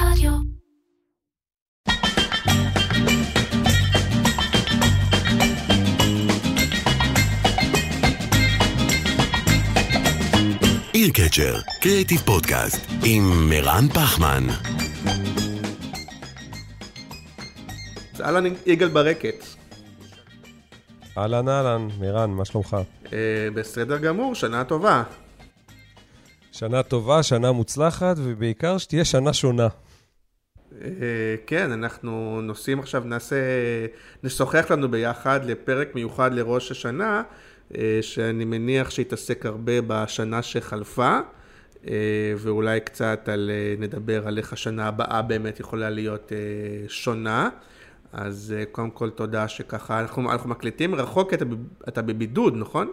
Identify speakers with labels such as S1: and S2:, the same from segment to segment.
S1: רדיו.
S2: עיר קצ'ר, קריאיטיב פודקאסט, עם מירן פחמן.
S3: אהלן יגאל ברקת.
S4: אהלן אהלן, מירן, מה שלומך?
S3: אה, בסדר גמור, שנה טובה.
S4: שנה טובה, שנה מוצלחת, ובעיקר שתהיה שנה שונה.
S3: אה, כן, אנחנו נוסעים עכשיו, נעשה, נשוחח לנו ביחד לפרק מיוחד לראש השנה, אה, שאני מניח שיתעסק הרבה בשנה שחלפה, אה, ואולי קצת על, נדבר על איך השנה הבאה באמת יכולה להיות שונה. אז קודם כל תודה שככה, אנחנו, אנחנו מקליטים רחוק, אתה, אתה בבידוד, נכון?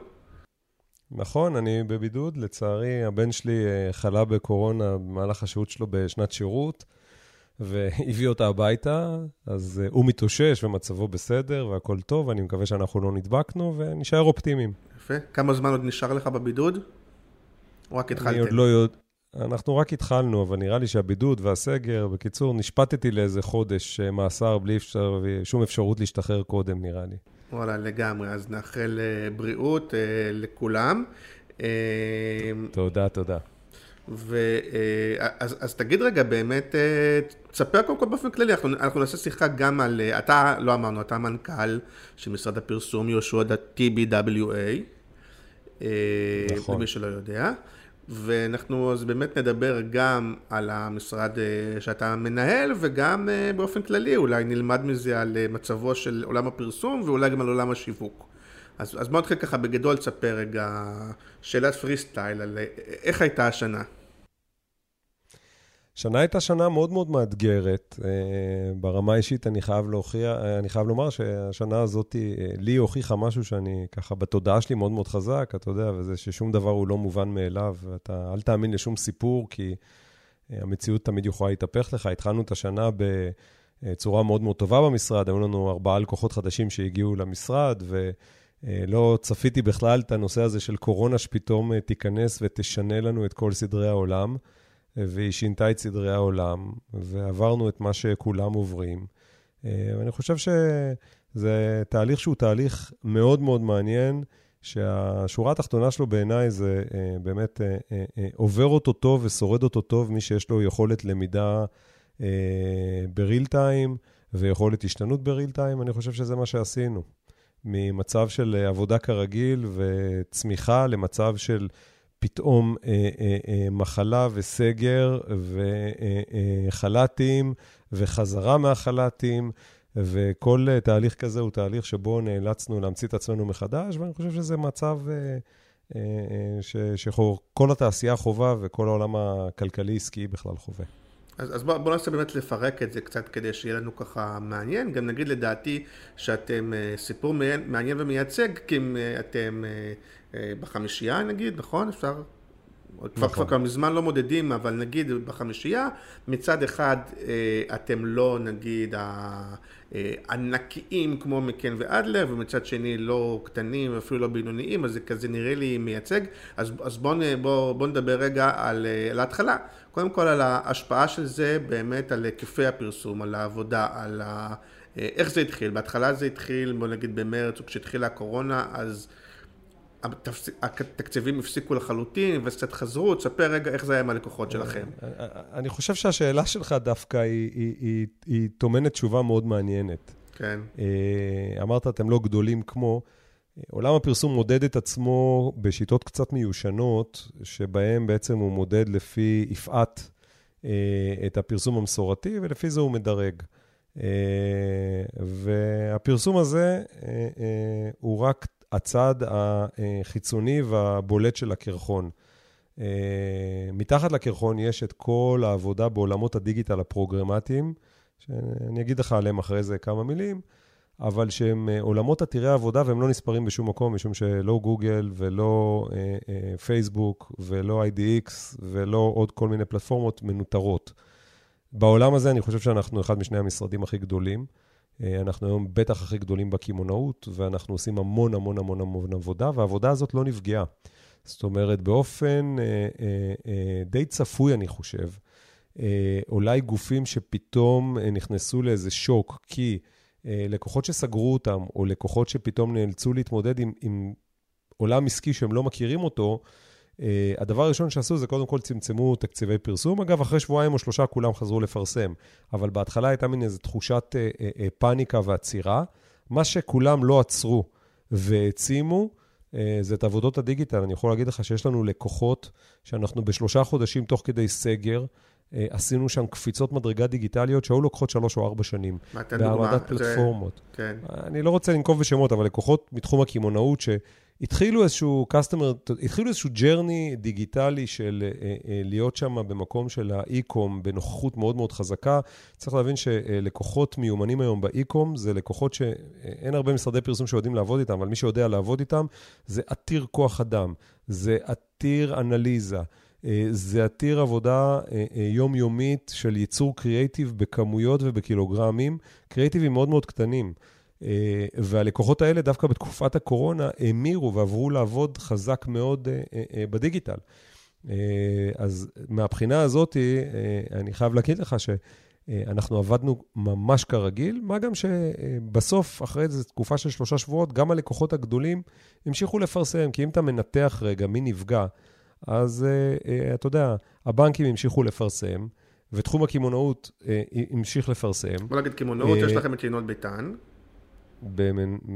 S4: נכון, אני בבידוד, לצערי הבן שלי חלה בקורונה במהלך השהות שלו בשנת שירות, והביא אותה הביתה, אז אה, הוא מתאושש ומצבו בסדר והכל טוב, אני מקווה שאנחנו לא נדבקנו ונשאר אופטימיים.
S3: יפה. כמה זמן עוד נשאר לך בבידוד? או רק התחלתם?
S4: אני עוד לא יודע... אנחנו רק התחלנו, אבל נראה לי שהבידוד והסגר, בקיצור, נשפטתי לאיזה חודש אה, מאסר בלי אפשר, שום אפשרות להשתחרר קודם, נראה לי.
S3: וואלה, לגמרי. אז נאחל אה, בריאות אה, לכולם. אה,
S4: תודה, תודה.
S3: ו, אה, אז, אז תגיד רגע, באמת, אה, תספר קודם כל באופן כללי, אנחנו, אנחנו נעשה שיחה גם על, אה, אתה, לא אמרנו, אתה מנכ"ל של משרד הפרסום יהושע TBWA, אה,
S4: נכון.
S3: למי שלא יודע, ואנחנו אז באמת נדבר גם על המשרד שאתה מנהל, וגם באופן כללי, אולי נלמד מזה על מצבו של עולם הפרסום, ואולי גם על עולם השיווק. אז, אז בוא נתחיל ככה בגדול, תספר רגע שאלת פרי סטייל על איך הייתה השנה.
S4: שנה הייתה שנה מאוד מאוד מאתגרת. אה, ברמה האישית אני חייב להוכיח, אה, אני חייב לומר שהשנה הזאת אה, לי הוכיחה משהו שאני ככה בתודעה שלי מאוד מאוד חזק, אתה יודע, וזה ששום דבר הוא לא מובן מאליו. אתה אל תאמין לשום סיפור, כי המציאות תמיד יכולה להתהפך לך. התחלנו את השנה בצורה מאוד מאוד טובה במשרד, היו לנו ארבעה לקוחות חדשים שהגיעו למשרד, ו... לא צפיתי בכלל את הנושא הזה של קורונה שפתאום תיכנס ותשנה לנו את כל סדרי העולם. והיא שינתה את סדרי העולם, ועברנו את מה שכולם עוברים. אה, ואני חושב שזה תהליך שהוא תהליך מאוד מאוד מעניין, שהשורה התחתונה שלו בעיניי זה אה, באמת אה, עובר אותו טוב ושורד אותו טוב מי שיש לו יכולת למידה בריל טיים ויכולת השתנות בריל טיים, אני חושב שזה מה שעשינו. ממצב של עבודה כרגיל וצמיחה למצב של פתאום אה, אה, אה, מחלה וסגר וחל"תים וחזרה מהחל"תים, וכל אה, תהליך כזה הוא תהליך שבו נאלצנו להמציא את עצמנו מחדש, ואני חושב שזה מצב אה, אה, אה, שכל התעשייה חווה וכל העולם הכלכלי-עסקי בכלל חווה.
S3: אז, אז בוא, בוא ננסה באמת לפרק את זה קצת כדי שיהיה לנו ככה מעניין. גם נגיד לדעתי שאתם אה, סיפור מעניין, מעניין ומייצג, כי אם אה, אתם אה, בחמישייה נגיד, נכון? אפשר? נכון. כבר, כבר כבר מזמן לא מודדים, אבל נגיד בחמישייה, מצד אחד אתם לא נגיד הענקיים כמו מקן ואדלר, ומצד שני לא קטנים, אפילו לא בינוניים, אז זה כזה נראה לי מייצג. אז, אז בואו בוא, בוא נדבר רגע על, על ההתחלה. קודם כל על ההשפעה של זה באמת על היקפי הפרסום, על העבודה, על ה... אה, איך זה התחיל. בהתחלה זה התחיל, בוא נגיד במרץ, וכשהתחילה הקורונה, אז התקציבים הפסיקו לחלוטין, ואז קצת חזרו, תספר רגע איך זה היה עם הלקוחות שלכם.
S4: אני חושב שהשאלה שלך דווקא היא, היא, היא, היא טומנת תשובה מאוד מעניינת.
S3: כן.
S4: אה, אמרת, אתם לא גדולים כמו. עולם הפרסום מודד את עצמו בשיטות קצת מיושנות, שבהן בעצם הוא מודד לפי יפעת אה, את הפרסום המסורתי, ולפי זה הוא מדרג. אה, והפרסום הזה אה, הוא רק הצד החיצוני והבולט של הקרחון. מתחת לקרחון יש את כל העבודה בעולמות הדיגיטל הפרוגרמטיים, שאני אגיד לך עליהם אחרי זה כמה מילים, אבל שהם אה, עולמות עתירי עבודה והם לא נספרים בשום מקום, משום שלא גוגל ולא אה, אה, פייסבוק ולא IDX ולא עוד כל מיני פלטפורמות מנוטרות. בעולם הזה אני חושב שאנחנו אחד משני המשרדים הכי גדולים. אה, אנחנו היום בטח הכי גדולים בקמעונאות, ואנחנו עושים המון המון המון המון עבודה, והעבודה הזאת לא נפגעה. זאת אומרת, באופן אה, אה, אה, די צפוי, אני חושב, אולי גופים שפתאום נכנסו לאיזה שוק, כי לקוחות שסגרו אותם, או לקוחות שפתאום נאלצו להתמודד עם, עם עולם עסקי שהם לא מכירים אותו, Uh, הדבר הראשון שעשו זה קודם כל צמצמו תקציבי פרסום. אגב, אחרי שבועיים או שלושה כולם חזרו לפרסם, אבל בהתחלה הייתה מין איזו תחושת uh, uh, פאניקה ועצירה. מה שכולם לא עצרו והעצימו, uh, זה את עבודות הדיגיטל. אני יכול להגיד לך שיש לנו לקוחות שאנחנו בשלושה חודשים תוך כדי סגר, uh, עשינו שם קפיצות מדרגה דיגיטליות שהיו לוקחות שלוש או ארבע שנים.
S3: מה, תן דוגמה.
S4: בהעמדת פלטפורמות.
S3: זה... כן.
S4: אני לא רוצה לנקוב בשמות, אבל לקוחות מתחום הקמעונאות ש... התחילו איזשהו customer, התחילו איזשהו ג'רני דיגיטלי של אה, אה, להיות שם במקום של האי-קום בנוכחות מאוד מאוד חזקה. צריך להבין שלקוחות מיומנים היום באי-קום זה לקוחות שאין הרבה משרדי פרסום שיודעים לעבוד איתם, אבל מי שיודע לעבוד איתם זה עתיר כוח אדם, זה עתיר אנליזה. אה, זה עתיר עבודה יומיומית של ייצור קריאייטיב בכמויות ובקילוגרמים, קריאייטיבים מאוד מאוד קטנים. אה, והלקוחות האלה דווקא בתקופת הקורונה המירו ועברו לעבוד חזק מאוד אה, אה, בדיגיטל. אז מהבחינה הזאת, אני חייב להגיד לך שאנחנו עבדנו ממש כרגיל, מה גם שבסוף, אחרי איזו תקופה של שלושה שבועות, גם הלקוחות הגדולים המשיכו לפרסם, כי אם אתה מנתח רגע מי נפגע, אז אתה יודע, הבנקים המשיכו לפרסם, ותחום הקמעונאות המשיך לפרסם.
S3: בוא נגיד קמעונאות, יש לכם את יינות ביתן.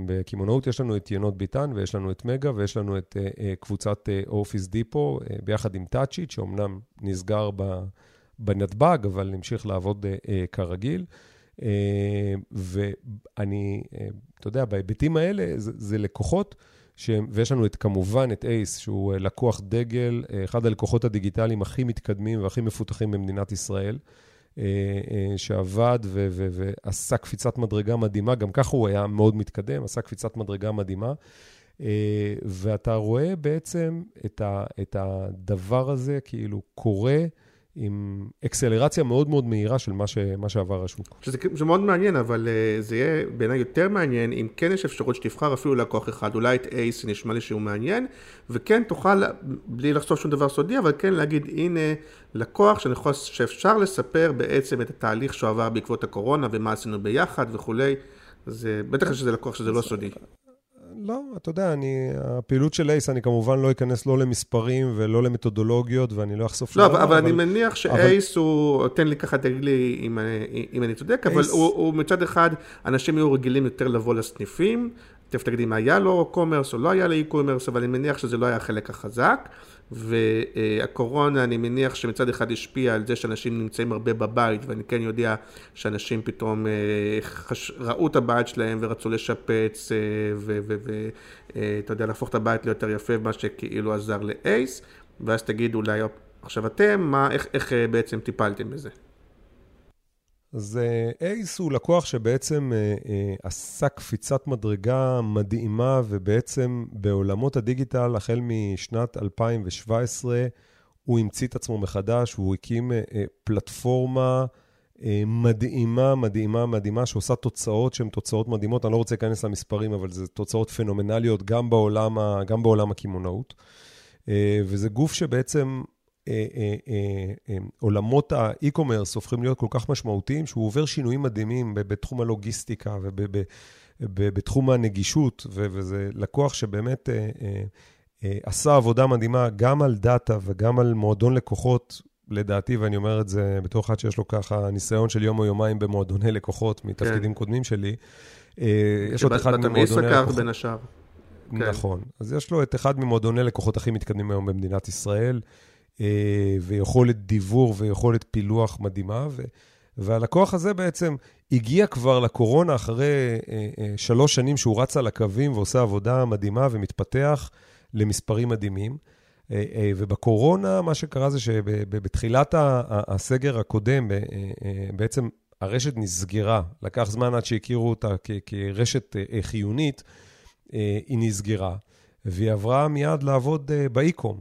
S4: בקמעונאות יש לנו את ינות ביטן, ויש לנו את מגה, ויש לנו את uh, קבוצת אופיס uh, דיפו, uh, ביחד עם טאצ'יט, שאומנם נסגר ב, בנתב"ג, אבל המשיך לעבוד uh, כרגיל. Uh, ואני, uh, אתה יודע, בהיבטים האלה, זה, זה לקוחות, ש... ויש לנו את, כמובן את אייס, שהוא לקוח דגל, אחד הלקוחות הדיגיטליים הכי מתקדמים והכי מפותחים במדינת ישראל. אה, אה, שעבד ו- ו- ועשה קפיצת מדרגה מדהימה, גם ככה הוא היה מאוד מתקדם, עשה קפיצת מדרגה מדהימה. אה, ואתה רואה בעצם את, ה- את הדבר הזה כאילו קורה. עם אקסלרציה מאוד מאוד מהירה של מה, ש, מה שעבר השוק.
S3: שזה, זה מאוד מעניין, אבל uh, זה יהיה בעיניי יותר מעניין אם כן יש אפשרות שתבחר אפילו לקוח אחד, אולי את אייס נשמע לי שהוא מעניין, וכן תוכל, בלי לחשוף שום דבר סודי, אבל כן להגיד הנה לקוח שאני חושב שאפשר לספר בעצם את התהליך שהוא עבר בעקבות הקורונה ומה עשינו ביחד וכולי, זה בטח שזה לקוח שזה לא סודי.
S4: לא, אתה יודע, אני, הפעילות של אייס, אני כמובן לא אכנס לא למספרים ולא למתודולוגיות, ואני לא אחשוף...
S3: לא, אבל, אבל אני מניח שאייס אבל... הוא, תן לי ככה, תגיד לי אם, אם אני צודק, אייס... אבל הוא, הוא מצד אחד, אנשים יהיו רגילים יותר לבוא לסניפים, תכף תגידי אם היה לו commerce או לא היה לו e-commerce, אבל אני מניח שזה לא היה החלק החזק. והקורונה, אני מניח שמצד אחד השפיע על זה שאנשים נמצאים הרבה בבית, ואני כן יודע שאנשים פתאום אה, חש... ראו את הבית שלהם ורצו לשפץ, ואתה אה, יודע, להפוך את הבית ליותר יפה, מה שכאילו עזר לאייס, ואז תגידו אולי, עכשיו אתם, מה, איך, איך אה, בעצם טיפלתם בזה?
S4: אז אייס הוא לקוח שבעצם אה, אה, עשה קפיצת מדרגה מדהימה, ובעצם בעולמות הדיגיטל, החל משנת 2017, הוא המציא את עצמו מחדש, הוא הקים אה, פלטפורמה מדהימה, מדהימה, מדהימה, שעושה תוצאות שהן תוצאות מדהימות. אני לא רוצה להיכנס למספרים, אבל זה תוצאות פנומנליות גם בעולם, בעולם הקמעונאות. וזה גוף שבעצם אה, אה, אה, עולמות האי-קומרס הופכים להיות כל כך משמעותיים, שהוא עובר שינויים מדהימים בתחום הלוגיסטיקה ובתחום הנגישות, וזה לקוח שבאמת עשה עבודה מדהימה גם על דאטה וגם על מועדון לקוחות, לדעתי, ואני אומר את זה בתור אחד שיש לו ככה ניסיון של יום או יומיים במועדוני לקוחות מתפקידים כן. קודמים שלי.
S3: יש עוד אחד ממועדוני לקוחות. בין השאר.
S4: נכון. כן. אז יש לו את אחד ממועדוני לקוחות הכי מתקדמים היום במדינת ישראל. אה, ויכולת דיוור ויכולת פילוח מדהימה. ו... והלקוח הזה בעצם הגיע כבר לקורונה אחרי אה, אה, שלוש שנים שהוא רץ על הקווים ועושה עבודה מדהימה ומתפתח למספרים מדהימים. ובקורונה, מה שקרה זה שבתחילת הסגר הקודם, בעצם הרשת נסגרה. לקח זמן עד שהכירו אותה כ- כרשת חיונית, היא נסגרה. והיא עברה מיד לעבוד באי-קום.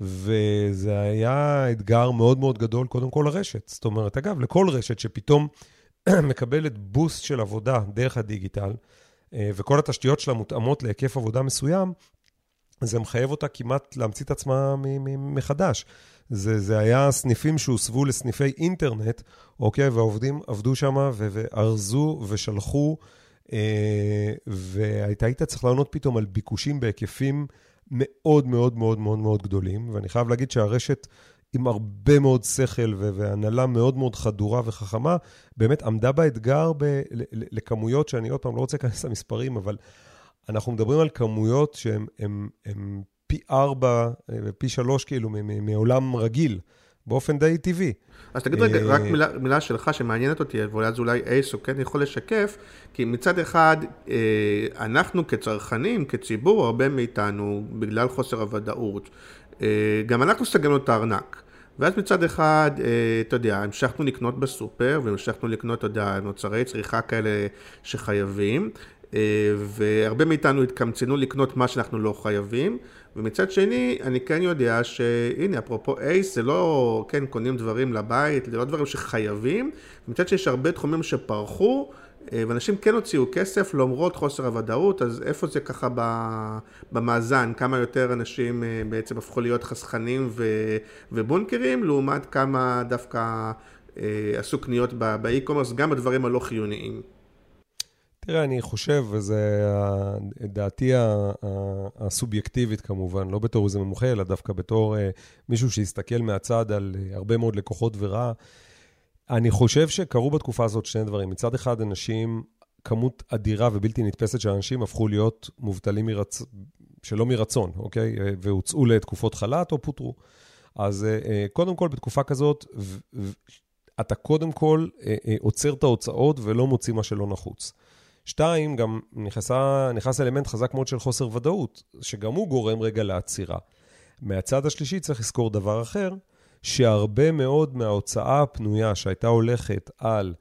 S4: וזה היה אתגר מאוד מאוד גדול, קודם כל לרשת. זאת אומרת, אגב, לכל רשת שפתאום מקבלת בוסט של עבודה דרך הדיגיטל, אה, וכל התשתיות שלה מותאמות להיקף עבודה מסוים, זה מחייב אותה כמעט להמציא את עצמה מחדש. זה, זה היה סניפים שהוסבו לסניפי אינטרנט, אוקיי? והעובדים עבדו שם וארזו ושלחו, אה, והיית צריך לענות פתאום על ביקושים בהיקפים מאוד מאוד מאוד מאוד מאוד גדולים, ואני חייב להגיד שהרשת... עם הרבה מאוד שכל והנהלה מאוד מאוד חדורה וחכמה, באמת עמדה באתגר ב- לכמויות שאני עוד פעם לא רוצה להיכנס למספרים, אבל אנחנו מדברים על כמויות שהן פי ארבע ופי אה, שלוש כאילו מעולם רגיל. באופן די טבעי.
S3: אז תגיד רגע, רק אה, מילה, מילה שלך שמעניינת אותי, ואולי אז אולי אייסו כן יכול לשקף, כי מצד אחד, אה, אנחנו כצרכנים, כציבור, הרבה מאיתנו, בגלל חוסר הוודאות, גם אנחנו סגרנו את הארנק. ואז מצד אחד, אתה יודע, המשכנו לקנות בסופר, והמשכנו לקנות, אתה יודע, מוצרי צריכה כאלה שחייבים, והרבה מאיתנו התקמצנו לקנות מה שאנחנו לא חייבים. ומצד שני, אני כן יודע שהנה, אפרופו אייס, זה לא, כן, קונים דברים לבית, זה לא דברים שחייבים, ומצד שיש הרבה תחומים שפרחו, אה, ואנשים כן הוציאו כסף למרות חוסר הוודאות, אז איפה זה ככה במאזן? כמה יותר אנשים אה, בעצם הפכו להיות חסכנים ובונקרים, לעומת כמה דווקא אה, עשו קניות באי-קומרס, גם בדברים הלא חיוניים.
S4: תראה, אני חושב, וזו דעתי הסובייקטיבית כמובן, לא בתור איזה מומחה, אלא דווקא בתור אה, מישהו שהסתכל מהצד על אה, הרבה מאוד לקוחות ורע. אני חושב שקרו בתקופה הזאת שני דברים. מצד אחד, אנשים, כמות אדירה ובלתי נתפסת של אנשים הפכו להיות מובטלים מרצ... שלא מרצון, אוקיי? אה, והוצאו לתקופות חל"ת או פוטרו. אז קודם כל, בתקופה כזאת, אתה קודם כל עוצר את ההוצאות ולא מוציא מה שלא נחוץ. שתיים, גם נכנסה, נכנס אלמנט חזק מאוד של חוסר ודאות, שגם הוא גורם רגע לעצירה. מהצד השלישי צריך לזכור דבר אחר, שהרבה מאוד מההוצאה הפנויה שהייתה הולכת על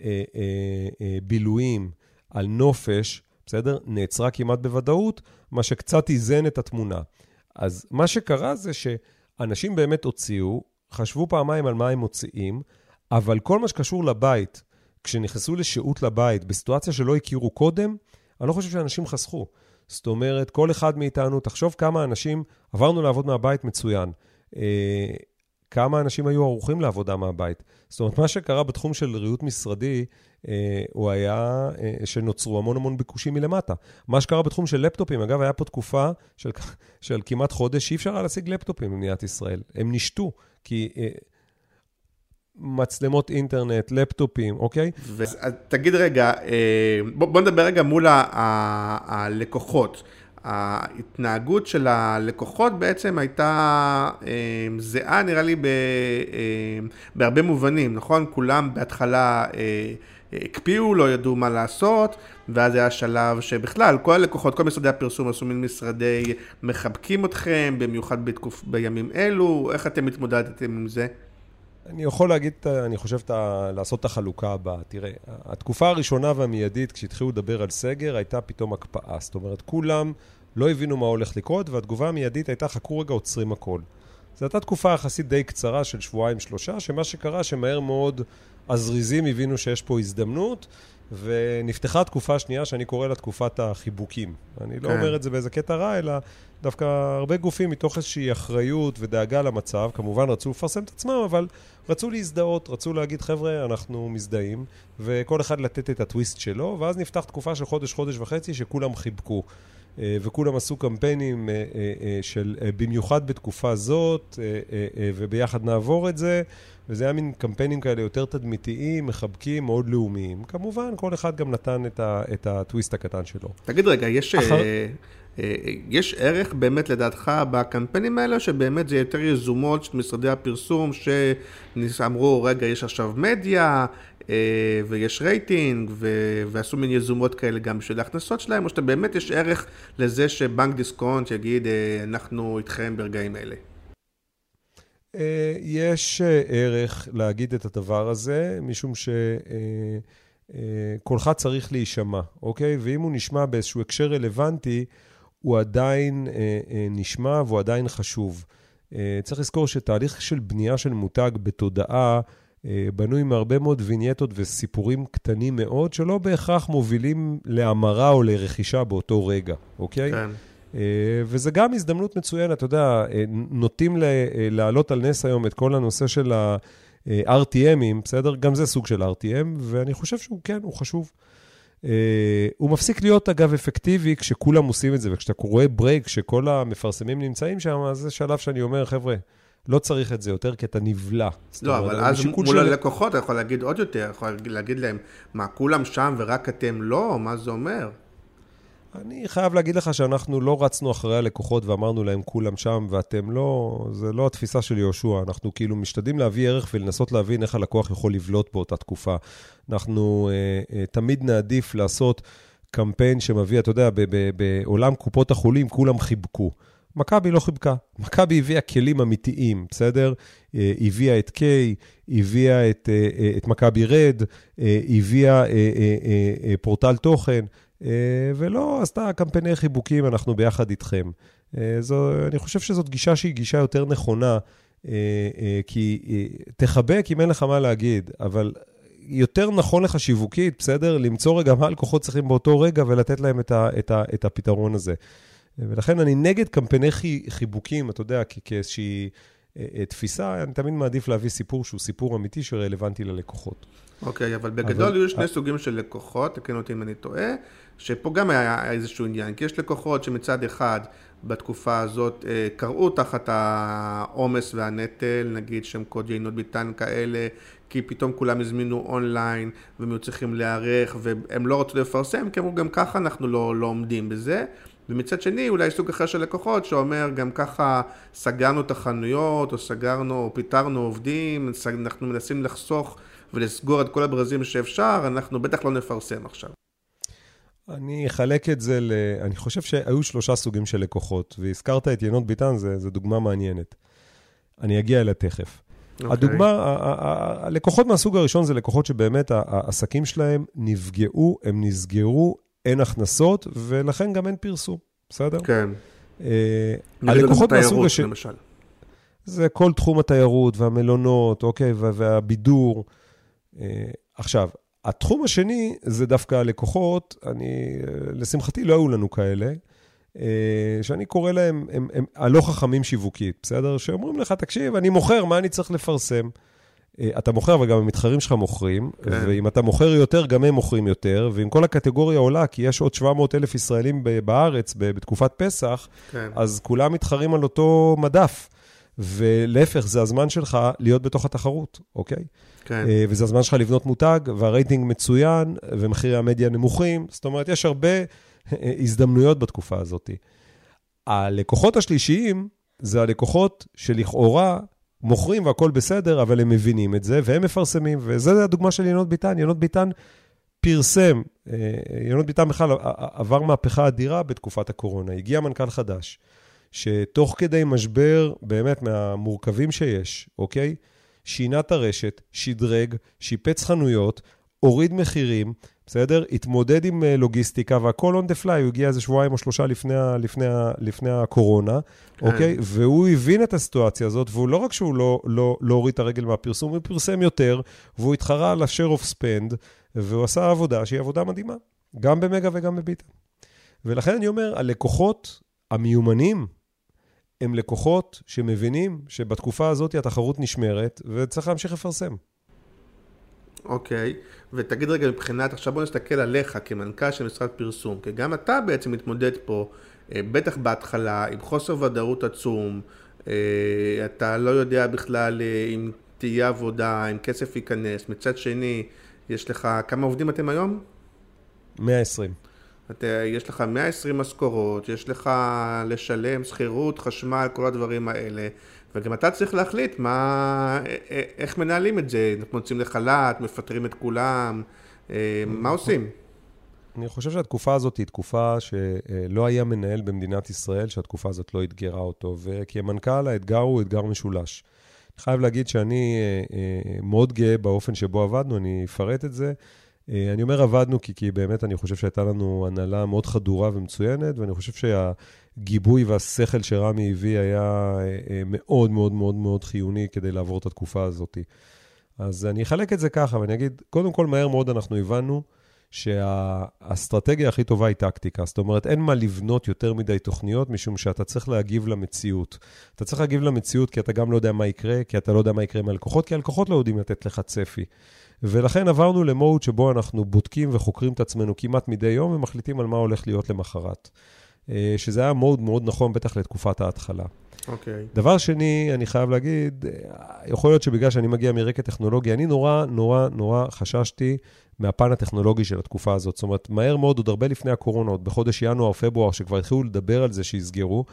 S4: אה, אה, אה, בילויים, על נופש, בסדר? נעצרה כמעט בוודאות, מה שקצת איזן את התמונה. אז מה שקרה זה שאנשים באמת הוציאו, חשבו פעמיים על מה הם מוציאים, אבל כל מה שקשור לבית, כשנכנסו לשהות לבית בסיטואציה שלא הכירו קודם, אני לא חושב שאנשים חסכו. זאת אומרת, כל אחד מאיתנו, תחשוב כמה אנשים, עברנו לעבוד מהבית מצוין. אה, כמה אנשים היו ערוכים לעבודה מהבית. זאת אומרת, מה שקרה בתחום של ריהוט משרדי, אה, הוא היה אה, שנוצרו המון המון ביקושים מלמטה. מה שקרה בתחום של לפטופים, אגב, היה פה תקופה של, של כמעט חודש שאי אפשר היה להשיג לפטופים במדינת ישראל. הם נשתו, כי... אה, מצלמות אינטרנט, לפטופים, אוקיי?
S3: ו... תגיד רגע, אה, בוא, בוא נדבר רגע מול ה- ה- הלקוחות. ההתנהגות של הלקוחות בעצם הייתה אה, זהה נראה לי ב, אה, בהרבה מובנים, נכון? כולם בהתחלה הקפיאו, לא ידעו מה לעשות, ואז היה שלב שבכלל כל הלקוחות, כל משרדי הפרסום עשו מין משרדי מחבקים אתכם, במיוחד בתקופ, בימים אלו, איך אתם התמודדתם עם זה?
S4: אני יכול להגיד, אני חושב, לעשות את החלוקה הבאה. תראה, התקופה הראשונה והמיידית, כשהתחילו לדבר על סגר, הייתה פתאום הקפאה. זאת אומרת, כולם לא הבינו מה הולך לקרות, והתגובה המיידית הייתה, חכו רגע, עוצרים הכל. זו הייתה תקופה יחסית די קצרה של שבועיים-שלושה, שמה שקרה, שמהר מאוד הזריזים הבינו שיש פה הזדמנות, ונפתחה תקופה שנייה שאני קורא לה תקופת החיבוקים. אני לא כן. אומר את זה באיזה קטע רע, אלא דווקא הרבה גופים מתוך איזושהי אחריות ודאגה למצב, כמובן רצו לפרסם את עצמם, אבל רצו להזדהות, רצו להגיד, חבר'ה, אנחנו מזדהים, וכל אחד לתת את הטוויסט שלו, ואז נפתח תקופה של חודש, חודש וחצי, שכולם חיבקו. אה, וכולם עשו קמפיינים אה, אה, של במיוחד בתקופה זאת, וביחד נעבור את זה, וזה היה מין קמפיינים כאלה יותר תדמיתיים, מחבקים, מאוד לאומיים. כמובן, כל אחד גם נתן את הטוויסט הקטן שלו.
S3: תגיד רגע, יש... אחר... יש ערך באמת לדעתך בקמפיינים האלה, שבאמת זה יותר יזומות של משרדי הפרסום, שאמרו, רגע, יש עכשיו מדיה, אה, ויש רייטינג, ו- ועשו מין יזומות כאלה גם בשביל ההכנסות שלהם, או שאתה באמת יש ערך לזה שבנק דיסקונט יגיד, אה, אנחנו איתכם ברגעים אלה?
S4: אה, יש ערך להגיד את הדבר הזה, משום שקולך צריך להישמע, אוקיי? ואם הוא נשמע באיזשהו הקשר רלוונטי, הוא עדיין נשמע והוא עדיין חשוב. צריך לזכור שתהליך של בנייה של מותג בתודעה, אה, בנוי מהרבה מאוד וינייטות וסיפורים קטנים מאוד, שלא בהכרח מובילים להמרה או לרכישה באותו רגע, אוקיי? כן. וזה גם הזדמנות מצוינת, אתה יודע, נוטים להעלות על נס היום את כל הנושא של ה-RTMים, בסדר? גם זה סוג של RTM, ואני חושב שהוא כן, הוא חשוב. הוא מפסיק להיות, אגב, אפקטיבי כשכולם עושים את זה, וכשאתה קורא ברייק, כשכל המפרסמים נמצאים שם, אז זה שלב שאני אומר, חבר'ה, לא צריך את זה יותר, כי אתה נבלע.
S3: לא, אבל אז מול של... הלקוחות אתה יכול להגיד עוד יותר, יכול להגיד להם, מה, כולם שם ורק אתם לא? מה זה אומר?
S4: אני חייב להגיד לך שאנחנו לא רצנו אחרי הלקוחות ואמרנו להם כולם שם ואתם לא, זה לא התפיסה של יהושע. אנחנו כאילו משתדלים להביא ערך ולנסות להבין איך הלקוח יכול לבלוט באותה תקופה. אנחנו אה, אה, תמיד נעדיף לעשות קמפיין שמביא, אתה יודע, בעולם קופות החולים כולם חיבקו. מכבי לא חיבקה. מכבי הביאה כלים אמיתיים, בסדר? אה, הביאה את קיי, הביאה את, אה, אה, את מכבי רד, הביאה פורטל תוכן, ולא עשתה קמפייני חיבוקים, אנחנו ביחד איתכם. זו, אני חושב שזאת גישה שהיא גישה יותר נכונה, כי תחבק אם אין לך מה להגיד, אבל יותר נכון לך שיווקית, בסדר? למצוא רגע מה הלקוחות צריכים באותו רגע ולתת להם את, ה, את, ה, את הפתרון הזה. ולכן אני נגד קמפייני חיבוקים, אתה יודע, כאיזושהי אה, אה, תפיסה, אני תמיד מעדיף להביא סיפור שהוא סיפור אמיתי שרלוונטי ללקוחות.
S3: אוקיי, אבל בגדול אבל... היו שני סוגים של לקוחות, תקן אותי אם אני טועה, שפה גם היה איזשהו עניין, כי יש לקוחות שמצד אחד בתקופה הזאת אה, קראו תחת העומס והנטל, נגיד שהם קוד יינות ביטן כאלה, כי פתאום כולם הזמינו אונליין והם היו צריכים להיערך והם לא רצו לפרסם, כי אמרו גם ככה אנחנו לא, לא עומדים בזה. ומצד שני אולי סוג אחר של לקוחות שאומר גם ככה סגרנו את החנויות או סגרנו או פיטרנו עובדים, אנחנו מנסים לחסוך ולסגור את כל הברזים שאפשר, אנחנו בטח לא נפרסם עכשיו.
S4: אני אחלק את זה ל... אני חושב שהיו שלושה סוגים של לקוחות, והזכרת את ינות ביטן, זו דוגמה מעניינת. אני אגיע אליה תכף. Okay. אוקיי. הדוגמה, הלקוחות מהסוג הראשון זה לקוחות שבאמת העסקים שלהם נפגעו, הם נסגרו, אין הכנסות, ולכן גם אין פרסום, בסדר?
S3: כן.
S4: אה, הלקוחות מהסוג השני... למשל. זה כל תחום התיירות והמלונות, אוקיי, והבידור. אה, עכשיו, התחום השני זה דווקא הלקוחות, אני, לשמחתי לא היו לנו כאלה, אה, שאני קורא להם, הם, הם הלא חכמים שיווקית, בסדר? שאומרים לך, תקשיב, אני מוכר, מה אני צריך לפרסם? אה, אתה מוכר, אבל גם המתחרים שלך מוכרים, כן. ואם אתה מוכר יותר, גם הם מוכרים יותר, ואם כל הקטגוריה עולה, כי יש עוד 700 אלף ישראלים בארץ בתקופת פסח, כן. אז כולם מתחרים על אותו מדף. ולהפך, זה הזמן שלך להיות בתוך התחרות, אוקיי? כן. אה, וזה הזמן שלך לבנות מותג, והרייטינג מצוין, ומחירי המדיה נמוכים. זאת אומרת, יש הרבה אה, הזדמנויות בתקופה הזאת. הלקוחות השלישיים זה הלקוחות שלכאורה מוכרים והכול בסדר, אבל הם מבינים את זה, והם מפרסמים, וזו הדוגמה של ינות ביטן. ינות ביטן פרסם, אה, ינות ביטן בכלל עבר מהפכה אדירה בתקופת הקורונה. הגיע מנכ"ל חדש, שתוך כדי משבר באמת מהמורכבים שיש, אוקיי? שינה את הרשת, שדרג, שיפץ חנויות, הוריד מחירים, בסדר? התמודד עם אה, לוגיסטיקה והכל on the fly, הוא הגיע איזה שבועיים או שלושה לפני, לפני, לפני הקורונה, כן. אוקיי? והוא הבין את הסיטואציה הזאת, והוא לא רק שהוא לא, לא, לא הוריד את הרגל מהפרסום, הוא פרסם יותר, והוא התחרה על ה-share of spend, והוא עשה עבודה שהיא עבודה מדהימה, גם במגה וגם בביטה. ולכן אני אומר, הלקוחות המיומנים, הם לקוחות שמבינים שבתקופה הזאת התחרות נשמרת, וצריך להמשיך לפרסם.
S3: אוקיי, ותגיד רגע מבחינת, עכשיו בוא נסתכל עליך כמנכ"ל של משרד פרסום, כי גם אתה בעצם מתמודד פה, אה, בטח בהתחלה, עם חוסר ודאות עצום, אה, אתה לא יודע בכלל אה, אם תהיה עבודה, אם כסף ייכנס, מצד שני, יש לך, כמה עובדים אתם היום?
S4: 120.
S3: אתה, יש לך 120 משכורות, יש לך לשלם שכירות, חשמל, כל הדברים האלה, וגם אתה צריך להחליט מה, איך מנהלים את זה, אנחנו יוצאים לחל"ת, מפטרים את כולם, אה, מה עושים?
S4: אני חושב שהתקופה הזאת היא תקופה שלא היה מנהל במדינת ישראל שהתקופה הזאת לא אתגרה אותו, וכמנכ"ל האתגר הוא אתגר משולש. אני חייב להגיד שאני אה, אה, מאוד גאה באופן שבו עבדנו, אני אפרט את זה. אה, אני אומר עבדנו כי, כי באמת אני חושב שהייתה לנו הנהלה מאוד חדורה ומצוינת, ואני חושב שהגיבוי והשכל שרמי הביא היה אה, אה, מאוד מאוד מאוד מאוד חיוני כדי לעבור את התקופה הזאת. אז אני אחלק את זה ככה, ואני אגיד, קודם כל, מהר מאוד אנחנו הבנו שהאסטרטגיה הכי טובה היא טקטיקה. זאת אומרת, אין מה לבנות יותר מדי תוכניות, משום שאתה צריך להגיב למציאות. אתה צריך להגיב למציאות כי אתה גם לא יודע מה יקרה, כי אתה לא יודע מה יקרה עם הלקוחות, כי הלקוחות לא יודעים לתת לך צפי. ולכן עברנו למוד שבו אנחנו בודקים וחוקרים את עצמנו כמעט מדי יום ומחליטים על מה הולך להיות למחרת. אה, שזה היה מוד מאוד נכון, בטח לתקופת ההתחלה.
S3: אוקיי. Okay.
S4: דבר שני, אני חייב להגיד, אה, יכול להיות שבגלל שאני מגיע מרקע טכנולוגי, אני נורא, נורא, נורא חששתי מהפן הטכנולוגי של התקופה הזאת. זאת אומרת, מהר מאוד, עוד הרבה לפני הקורונה, עוד בחודש ינואר-פברואר, שכבר התחילו לדבר על זה שיסגרו,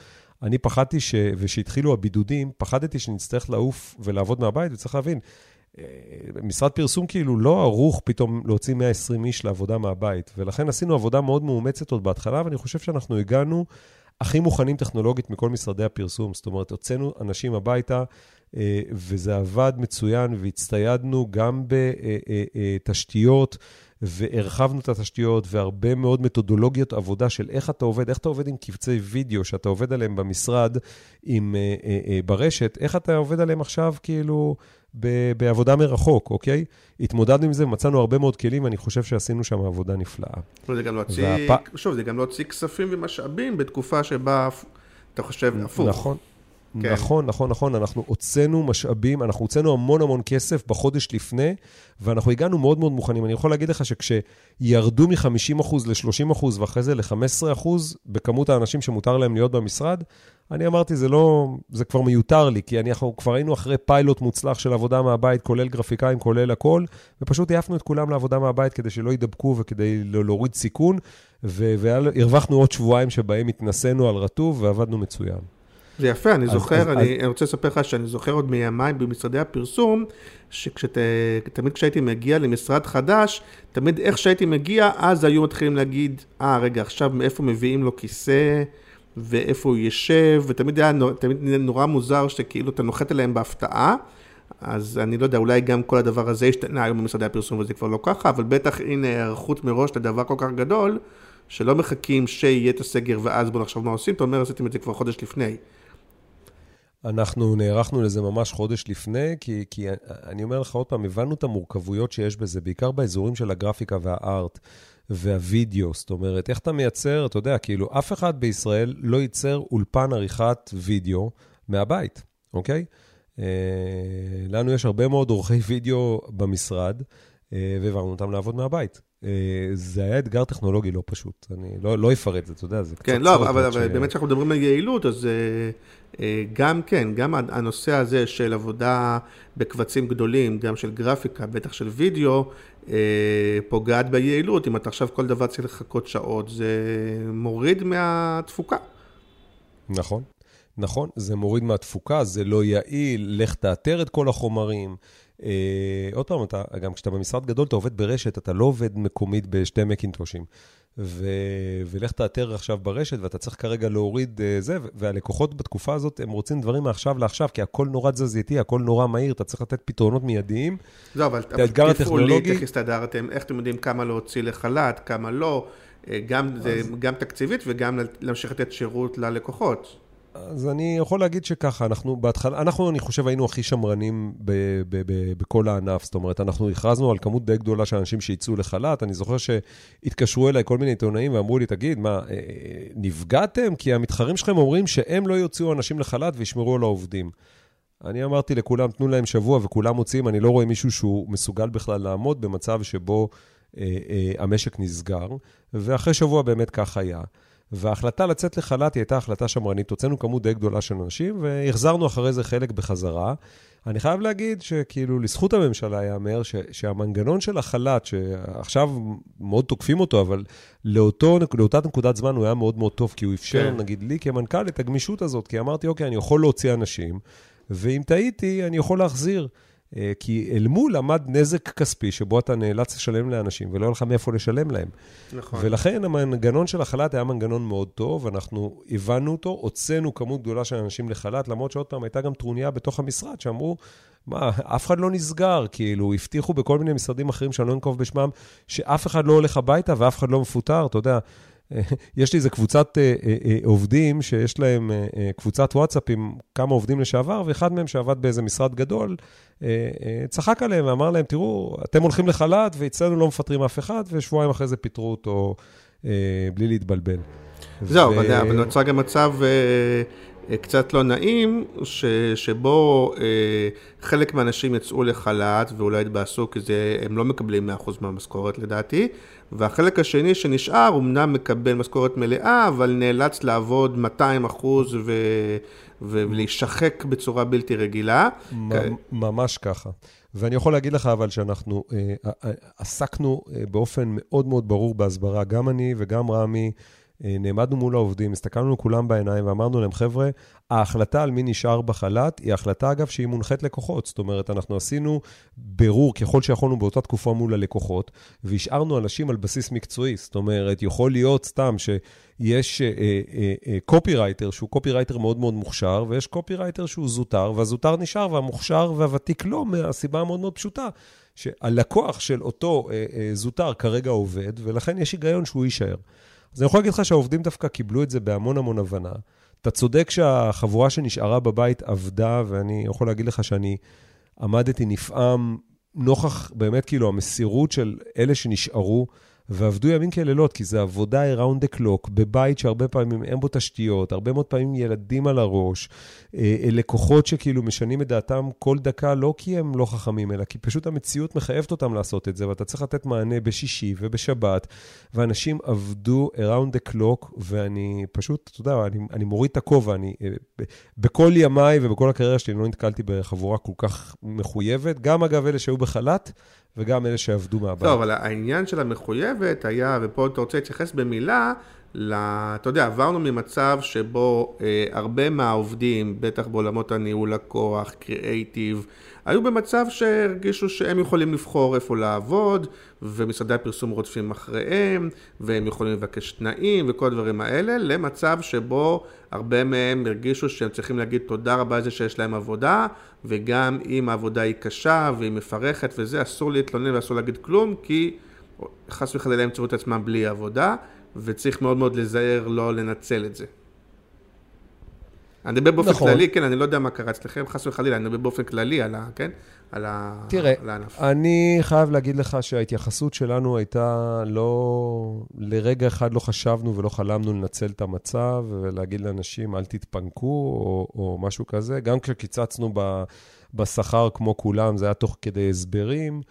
S4: אני פחדתי, ש... ושהתחילו הבידודים, פחדתי שנצטרך לעוף ולעבוד מהבית, וצריך להבין, משרד פרסום כאילו לא ערוך פתאום להוציא 120 איש לעבודה מהבית, ולכן עשינו עבודה מאוד מאומצת עוד בהתחלה, ואני חושב שאנחנו הגענו הכי מוכנים טכנולוגית מכל משרדי הפרסום. זאת אומרת, הוצאנו אנשים הביתה, אה, וזה עבד מצוין, והצטיידנו גם בתשתיות. והרחבנו את התשתיות, והרבה מאוד מתודולוגיות עבודה של איך אתה עובד, איך אתה עובד עם קבצי וידאו שאתה עובד עליהם במשרד, עם, אה, אה, אה, ברשת, איך אתה עובד עליהם עכשיו כאילו ב, בעבודה מרחוק, אוקיי? התמודדנו עם זה, מצאנו הרבה מאוד כלים, ואני חושב שעשינו שם עבודה נפלאה.
S3: זה גם להוציא, והפ... שוב, זה גם להוציא כספים ומשאבים בתקופה שבה אתה חושב הפוך.
S4: נכון. כן. נכון, נכון, נכון, אנחנו הוצאנו משאבים, אנחנו הוצאנו המון המון כסף בחודש לפני, ואנחנו הגענו מאוד מאוד מוכנים. אני יכול להגיד לך שכשירדו מ-50% ל-30% ואחרי זה ל-15% בכמות האנשים שמותר להם להיות במשרד, אני אמרתי, זה לא, זה כבר מיותר לי, כי אנחנו כבר היינו אחרי פיילוט מוצלח של עבודה מהבית, כולל גרפיקאים, כולל הכל, ופשוט העפנו את כולם לעבודה מהבית כדי שלא יידבקו וכדי לא להוריד סיכון, והרווחנו עוד שבועיים שבהם התנסינו על רטוב ועבדנו מצוין.
S3: זה יפה, אני זוכר, אז, אני, אז... אני רוצה לספר לך שאני זוכר עוד מימיי במשרדי הפרסום, שתמיד כשהייתי מגיע למשרד חדש, תמיד איך שהייתי מגיע, אז היו מתחילים להגיד, אה, ah, רגע, עכשיו מאיפה מביאים לו כיסא, ואיפה הוא יושב, ותמיד היה תמיד נורא מוזר שכאילו אתה נוחת אליהם בהפתעה. אז אני לא יודע, אולי גם כל הדבר הזה השתנה היום במשרדי הפרסום וזה כבר לא ככה, אבל בטח הנה היערכות מראש לדבר כל כך גדול, שלא מחכים שיהיה את הסגר ואז בואו נחשוב מה עושים, אתה אומר, עשיתם את זה כבר חודש לפני.
S4: אנחנו נערכנו לזה ממש חודש לפני, כי, כי אני אומר לך עוד פעם, הבנו את המורכבויות שיש בזה, בעיקר באזורים של הגרפיקה והארט והווידאו. זאת אומרת, איך אתה מייצר, אתה יודע, כאילו, אף אחד בישראל לא ייצר אולפן עריכת וידאו מהבית, אוקיי? אה, לנו יש הרבה מאוד עורכי וידאו במשרד, אה, והעברנו אותם לעבוד מהבית. אה, זה היה אתגר טכנולוגי לא פשוט, אני לא, לא אפרט את זה, אתה יודע, זה
S3: קצת... כן, לא, אבל, אבל ש... באמת כשאנחנו מדברים על יעילות, אז אה, גם כן, גם הנושא הזה של עבודה בקבצים גדולים, גם של גרפיקה, בטח של וידאו, פוגעת ביעילות. אם אתה עכשיו כל דבר צריך לחכות שעות, זה מוריד מהתפוקה.
S4: נכון. נכון, זה מוריד מהתפוקה, זה לא יעיל, לך תאתר את כל החומרים. אה, עוד פעם, אתה, גם כשאתה במשרד גדול, אתה עובד ברשת, אתה לא עובד מקומית בשתי מקינטושים. ו... ולך תאתר עכשיו ברשת, ואתה צריך כרגע להוריד uh, זה, והלקוחות בתקופה הזאת, הם רוצים דברים מעכשיו לעכשיו, כי הכל נורא תזזיתי, הכל נורא מהיר, אתה צריך לתת פתרונות מיידיים.
S3: לא, אבל תפעולית, איך הסתדרתם, איך אתם יודעים כמה להוציא לחל"ת, כמה לא, אה, גם, אז... זה, גם תקציבית וגם להמשיך לתת שירות ללקוחות.
S4: אז אני יכול להגיד שככה, אנחנו בהתחלה, אנחנו, אני חושב, היינו הכי שמרנים ב, ב, ב, בכל הענף. זאת אומרת, אנחנו הכרזנו על כמות די גדולה של אנשים שיצאו לחל"ת. אני זוכר שהתקשרו אליי כל מיני עיתונאים ואמרו לי, תגיד, מה, אה, נפגעתם? כי המתחרים שלכם אומרים שהם לא יוציאו אנשים לחל"ת וישמרו על העובדים. אני אמרתי לכולם, תנו להם שבוע וכולם מוציאים, אני לא רואה מישהו שהוא מסוגל בכלל לעמוד במצב שבו אה, אה, המשק נסגר, ואחרי שבוע באמת כך היה. וההחלטה לצאת לחל"ת היא הייתה החלטה שמרנית. הוצאנו כמות די גדולה של אנשים, והחזרנו אחרי זה חלק בחזרה. אני חייב להגיד שכאילו, לזכות הממשלה ייאמר שהמנגנון של החל"ת, שעכשיו מאוד תוקפים אותו, אבל לאותו, לאותה נקודת זמן הוא היה מאוד מאוד טוב, כי הוא אפשר, כן. נגיד, לי כמנכ"ל את הגמישות הזאת, כי אמרתי, אוקיי, אני יכול להוציא אנשים, ואם טעיתי, אני יכול להחזיר. אה, כי אל מול עמד נזק כספי שבו אתה נאלץ לשלם לאנשים ולא היה לך מאיפה לשלם להם. נכון. ולכן המנגנון של החל"ת היה מנגנון מאוד טוב, אנחנו הבנו אותו, הוצאנו כמות גדולה של אנשים לחל"ת, למרות שעוד פעם הייתה גם טרוניה בתוך המשרד שאמרו, מה, אף אחד לא נסגר, כאילו, הבטיחו בכל מיני משרדים אחרים שאני לא אנקוב בשמם, שאף אחד לא הולך הביתה ואף אחד לא מפוטר, אתה יודע. יש לי איזה קבוצת עובדים שיש להם קבוצת וואטסאפ עם כמה עובדים לשעבר, ואחד מהם שעבד באיזה משרד גדול, צחק עליהם ואמר להם, תראו, אתם הולכים לחל"ת ואצלנו לא מפטרים אף אחד, ושבועיים אחרי זה פיטרו אותו בלי להתבלבל.
S3: זהו, אבל נוצר גם מצב... קצת לא נעים, ש, שבו אה, חלק מהאנשים יצאו לחל"ת ואולי התבאסו כי זה, הם לא מקבלים 100% מהמשכורת לדעתי, והחלק השני שנשאר אמנם מקבל משכורת מלאה, אבל נאלץ לעבוד 200% ו, ולהישחק בצורה בלתי רגילה.
S4: ממש ככה. ואני יכול להגיד לך אבל שאנחנו אה, אה, עסקנו אה, באופן מאוד מאוד ברור בהסברה, גם אני וגם רמי. אה, נעמדנו מול העובדים, הסתכלנו כולם בעיניים ואמרנו להם, חבר'ה, ההחלטה על מי נשאר בחל"ת היא החלטה, אגב, שהיא מונחית לקוחות. זאת אומרת, אנחנו עשינו בירור ככל שיכולנו באותה תקופה מול הלקוחות, והשארנו אנשים על בסיס מקצועי. זאת אומרת, יכול להיות סתם שיש קופירייטר אה, אה, שהוא קופירייטר מאוד מאוד מוכשר, ויש קופירייטר שהוא זוטר, והזוטר נשאר, והמוכשר והוותיק לא, מהסיבה המאוד מאוד פשוטה. שהלקוח של אותו אה, אה, זוטר כרגע עובד, ולכן יש היגיון שהוא יישאר. אז אני יכול להגיד לך שהעובדים דווקא קיבלו את זה בהמון המון הבנה. אתה צודק שהחבורה שנשארה בבית עבדה, ואני יכול להגיד לך שאני עמדתי נפעם נוכח באמת כאילו המסירות של אלה שנשארו. ועבדו ימים כלילות, כי זה עבודה around the clock, בבית שהרבה פעמים אין בו תשתיות, הרבה מאוד פעמים ילדים על הראש, אה, אה, לקוחות שכאילו משנים את דעתם כל דקה, לא כי הם לא חכמים, אלא כי פשוט המציאות מחייבת אותם לעשות את זה, ואתה צריך לתת מענה בשישי ובשבת, ואנשים עבדו around the clock, ואני פשוט, אתה יודע, אני, אני מוריד את הכובע, אני, אה, בכל ימיי ובכל הקריירה שלי לא נתקלתי בחבורה כל כך מחויבת, גם אגב אלה שהיו בחל"ת, וגם אלה שעבדו מהבית.
S3: טוב, אבל העניין של המחויבת היה, ופה אתה רוצה להתייחס במילה, ל... אתה יודע, עברנו ממצב שבו אה, הרבה מהעובדים, בטח בעולמות הניהול לקוח, קריאייטיב, היו במצב שהרגישו שהם יכולים לבחור איפה לעבוד, ומשרדי הפרסום רודפים אחריהם, והם יכולים לבקש תנאים וכל הדברים האלה, למצב שבו הרבה מהם הרגישו שהם צריכים להגיד תודה רבה על זה שיש להם עבודה, וגם אם העבודה היא קשה והיא מפרכת וזה, אסור להתלונן ואסור להגיד כלום, כי חס וחלילה הם ימצאו את עצמם בלי עבודה, וצריך מאוד מאוד להיזהר לא לנצל את זה. אני מדבר באופן נכון. כללי, כן, אני לא יודע מה קרה אצלכם, חס וחלילה, אני מדבר באופן כללי על ה... כן? על,
S4: הענף. תראה, אני חייב להגיד לך שההתייחסות שלנו הייתה לא... לרגע אחד לא חשבנו ולא חלמנו לנצל את המצב ולהגיד לאנשים, אל תתפנקו או, או משהו כזה. גם כשקיצצנו ב, בשכר כמו כולם, זה היה תוך כדי הסברים.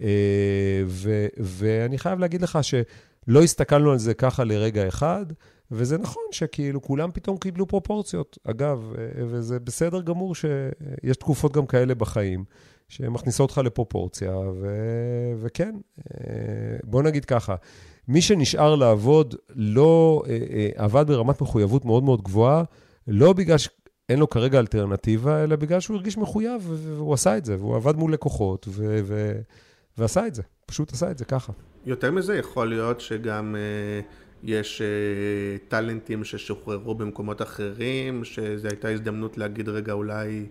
S4: אה, ו, ואני חייב להגיד לך שלא הסתכלנו על זה ככה לרגע אחד. וזה נכון שכאילו כולם פתאום קיבלו פרופורציות. אגב, אה, וזה בסדר גמור שיש תקופות גם כאלה בחיים, שמכניסות אותך לפרופורציה, ו... וכן, אה, בוא נגיד ככה, מי שנשאר לעבוד לא אה, עבד ברמת מחויבות מאוד מאוד גבוהה, לא בגלל שאין לו כרגע אלטרנטיבה, אלא בגלל שהוא הרגיש מחויב, והוא עשה את זה, והוא עבד מול לקוחות, ו... ו... ועשה את זה, פשוט עשה את זה ככה.
S3: יותר מזה, יכול להיות שגם... יש uh, טאלנטים ששוחררו במקומות אחרים, שזו הייתה הזדמנות להגיד, רגע, אולי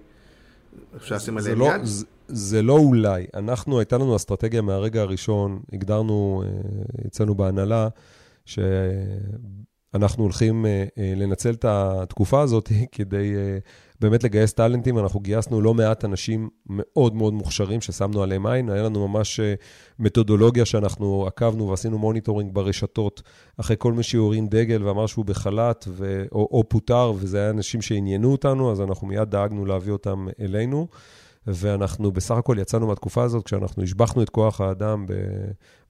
S3: אפשר לשים עליהם
S4: לא,
S3: יד?
S4: זה, לא אולי. אנחנו, הייתה לנו אסטרטגיה מהרגע הראשון, הגדרנו אצלנו בהנהלה, שאנחנו הולכים uh, uh, לנצל את התקופה הזאת כדי באמת לגייס טאלנטים, אנחנו גייסנו לא מעט אנשים מאוד מאוד מוכשרים ששמנו עליהם עין, היה לנו ממש אה, מתודולוגיה שאנחנו עקבנו ועשינו monitoring ברשתות, אחרי כל מי שהורים דגל ואמר שהוא בחל"ת ו... או, או פוטר, וזה היה אנשים שעניינו אותנו, אז אנחנו מיד דאגנו להביא אותם אלינו. ואנחנו בסך הכל יצאנו מהתקופה הזאת כשאנחנו השבחנו את כוח האדם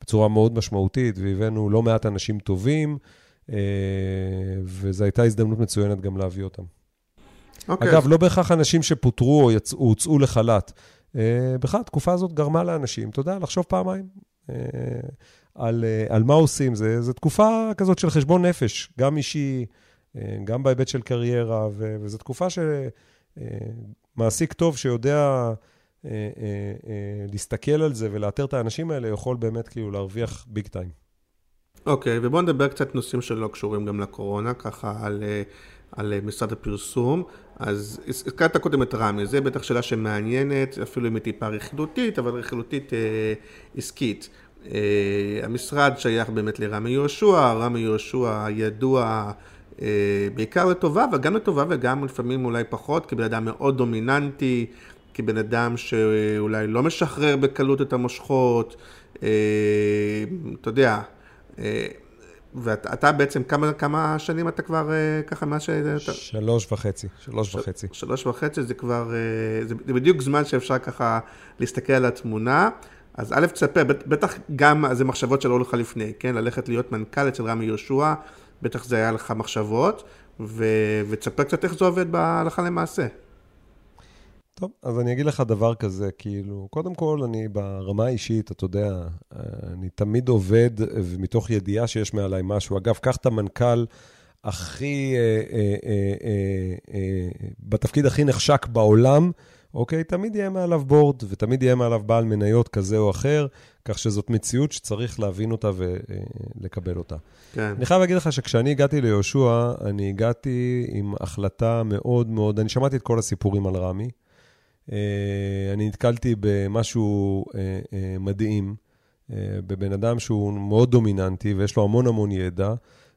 S4: בצורה מאוד משמעותית, והבאנו לא מעט אנשים טובים, אה, וזו הייתה הזדמנות מצוינת גם להביא אותם. Okay. אוקיי. אגב, לא בהכרח אנשים שפוטרו או יצ... הוצאו לחל"ת. אה, בכלל, התקופה הזאת גרמה לאנשים, אתה יודע, לחשוב פעמיים אה, על, אה, על מה עושים. זו תקופה כזאת של חשבון נפש, גם אישי, אה, גם בהיבט של קריירה, ו, וזו תקופה שמעסיק אה, טוב שיודע אה, אה, אה, להסתכל על זה ולאתר את האנשים האלה, יכול באמת כאילו להרוויח ביג טיים.
S3: אוקיי, okay, ובואו נדבר קצת נושאים שלא קשורים גם לקורונה, ככה על, אה, על משרד הפרסום. אז הזכרת קודם את רמי, זה בטח שאלה שמעניינת, אפילו אם היא טיפה רכילותית, אבל רכילותית אה, עסקית. אה, המשרד שייך באמת לרמי יהושע, רמי יהושע ידוע אה, בעיקר לטובה, וגם לטובה וגם לפעמים אולי פחות, כבן אדם מאוד דומיננטי, כבן אדם שאולי לא משחרר בקלות את המושכות, אה, אתה יודע, ואתה בעצם, כמה, כמה שנים אתה כבר ככה מה ש...
S4: שלוש וחצי, שלוש וחצי.
S3: שלוש וחצי זה כבר, זה בדיוק זמן שאפשר ככה להסתכל על התמונה. אז א', תספר, בטח גם זה מחשבות שלא לך לפני, כן? ללכת להיות מנכ"ל אצל רמי יהושע, בטח זה היה לך מחשבות, ו... ותספר קצת איך זה עובד בהלכה למעשה.
S4: טוב, אז אני אגיד לך דבר כזה, כאילו, קודם כל, אני ברמה האישית, אתה יודע, אני תמיד עובד מתוך ידיעה שיש מעליי משהו. אגב, קח את המנכ"ל הכי, אה, אה, אה, אה, אה, בתפקיד הכי נחשק בעולם, אוקיי? תמיד יהיה מעליו בורד, ותמיד יהיה מעליו בעל מניות כזה או אחר, כך שזאת מציאות שצריך להבין אותה ולקבל אותה. כן. אני חייב להגיד לך שכשאני הגעתי ליהושע, אני הגעתי עם החלטה מאוד מאוד, אני שמעתי את כל הסיפורים על רמי. אה, אני נתקלתי במשהו אה, אה, מדהים, בבן אדם שהוא מאוד דומיננטי ויש לו המון המון ידע,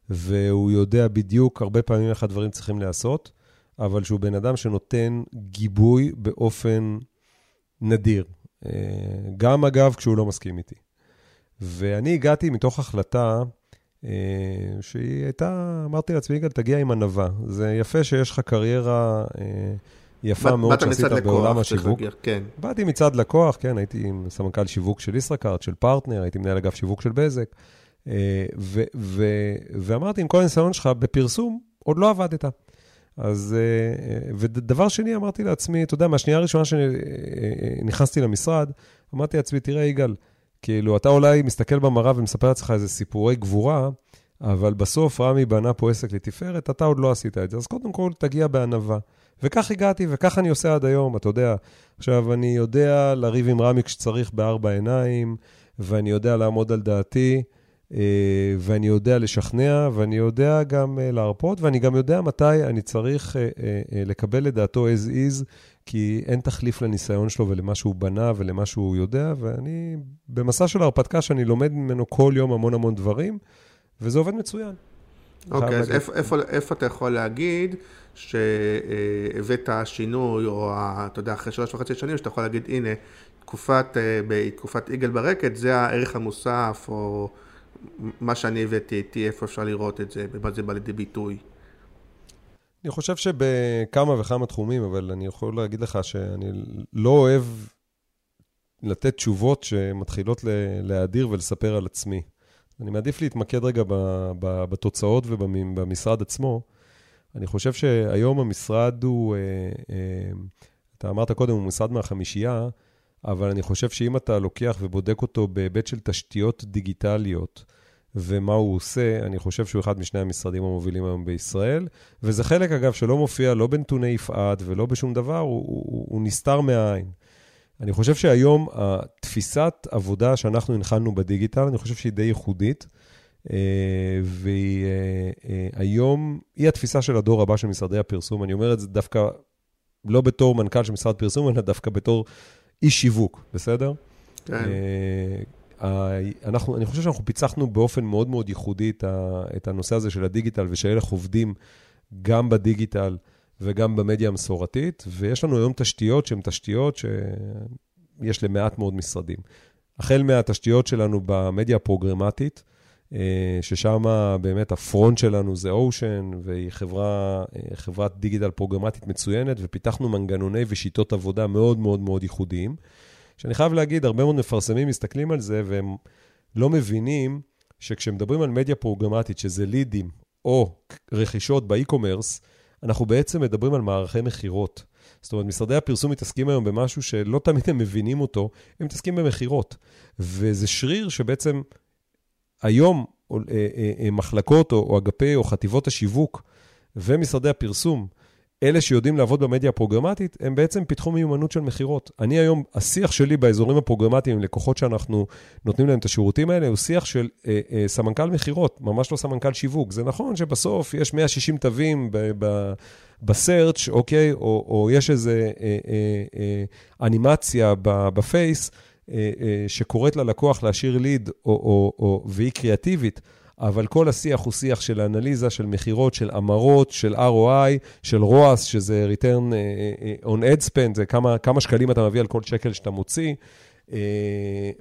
S4: והוא יודע בדיוק הרבה פעמים איך הדברים צריכים להיעשות. אבל שהוא בן אדם שנותן גיבוי באופן נדיר. גם, אגב, כשהוא לא מסכים איתי. ואני הגעתי מתוך החלטה שהיא הייתה, אמרתי לעצמי, יגאל, תגיע עם ענווה. זה יפה שיש לך קריירה יפה מאוד שעשית בעולם השיווק. כן. באתי מצד לקוח, כן, הייתי עם סמנכ"ל שיווק של ישראכרט, של פרטנר, הייתי מנהל אגף שיווק של בזק. ואמרתי, עם כל הניסיון שלך, בפרסום עוד לא עבדת. אז, אה, אה, ודבר שני, אמרתי לעצמי, אתה יודע, מהשנייה הראשונה שנכנסתי אה, למשרד, אמרתי לעצמי, תראה, יגאל, כאילו, אתה אולי מסתכל במראה ומספר לעצמך איזה סיפורי גבורה, אבל בסוף רמי בנה פה עסק לתפארת, אתה עוד לא עשית את זה. אז קודם כל, תגיע בענווה. וכך הגעתי, וכך אני עושה עד היום, אתה יודע. עכשיו, אני יודע לריב עם רמי כשצריך בארבע עיניים, ואני יודע לעמוד על דעתי. אה, ואני יודע לשכנע, ואני יודע גם אה, להרפות, ואני גם יודע מתי אני צריך אה, לקבל את דעתו as is, כי אין תחליף לניסיון שלו ולמה שהוא בנה ולמה שהוא יודע, ואני במסע של הרפתקה שאני לומד ממנו כל יום המון המון דברים, וזה עובד מצוין.
S3: אוקיי, אז איפה, איפה, איפה אתה יכול להגיד שהבאת שינוי, או אתה יודע, אחרי שלוש וחצי שנים, שאתה יכול להגיד, הנה, תקופת, בתקופת יגאל ברקת, זה הערך המוסף, או... מה שאני הבאתי איתי, איפה אפשר לראות את זה, במה זה בא לידי ביטוי.
S4: אני חושב שבכמה וכמה תחומים, אבל אני יכול להגיד לך שאני לא אוהב לתת תשובות שמתחילות להאדיר ולספר על עצמי. אני מעדיף להתמקד רגע בתוצאות ובמשרד עצמו. אני חושב שהיום המשרד הוא, אה, אה, אתה אמרת קודם, הוא משרד מהחמישייה, אבל אני חושב שאם אתה לוקח ובודק אותו בהיבט של תשתיות דיגיטליות, ומה הוא עושה, אני חושב שהוא אחד משני המשרדים המובילים היום בישראל, וזה חלק, אגב, שלא מופיע לא בנתוני יפעת ולא בשום דבר, הוא, הוא, הוא נסתר מהעין. אני חושב שהיום התפיסת עבודה שאנחנו הנחלנו בדיגיטל, אני חושב שהיא די ייחודית, והיא אה, אה, היום, היא התפיסה של הדור הבא של משרדי הפרסום. אני אומר את זה דווקא לא בתור מנכ"ל של משרד פרסום, אלא דווקא בתור איש שיווק, בסדר? כן. אנחנו, אני חושב שאנחנו פיצחנו באופן מאוד מאוד ייחודי את, ה, את הנושא הזה של הדיגיטל, ושאלה עובדים גם בדיגיטל וגם במדיה המסורתית, ויש לנו היום תשתיות שהן תשתיות שיש למעט מאוד משרדים. החל מהתשתיות שלנו במדיה הפרוגרמטית, אה, ששם באמת הפרונט שלנו זה אושן, והיא חברה, אה, חברת דיגיטל פרוגרמטית מצוינת, ופיתחנו מנגנוני ושיטות עבודה מאוד מאוד מאוד ייחודיים. שאני חייב להגיד, הרבה מאוד מפרסמים מסתכלים על זה והם לא מבינים שכשמדברים על מדיה פרוגרמטית, שזה לידים או רכישות באי-קומרס, אנחנו בעצם מדברים על מערכי מכירות. זאת אומרת, משרדי הפרסום מתעסקים היום במשהו שלא תמיד הם מבינים אותו, הם מתעסקים במכירות. וזה שריר שבעצם היום אה, אה, אה, מחלקות או, אגפי או חטיבות השיווק ומשרדי הפרסום אלה שיודעים לעבוד במדיה הפרוגרמטית, הם בעצם פיתחו מיומנות של מכירות. אני היום, השיח שלי באזורים הפרוגרמטיים עם לקוחות שאנחנו נותנים להם את השירותים האלה, הוא שיח של אה, אה, סמנכ"ל מכירות, ממש לא סמנכ"ל שיווק. זה נכון שבסוף יש 160 תווים בסרצ', אוקיי, או, או יש איזו אה, אה, אה, אנימציה בפייס, שקוראת ללקוח להשאיר ליד, או, או, או, והיא קריאטיבית, אבל כל השיח הוא שיח של אנליזה, של מכירות, של המרות, של ROI, של ROAS, שזה return on ad spend, זה כמה, כמה שקלים אתה מביא על כל שקל שאתה מוציא.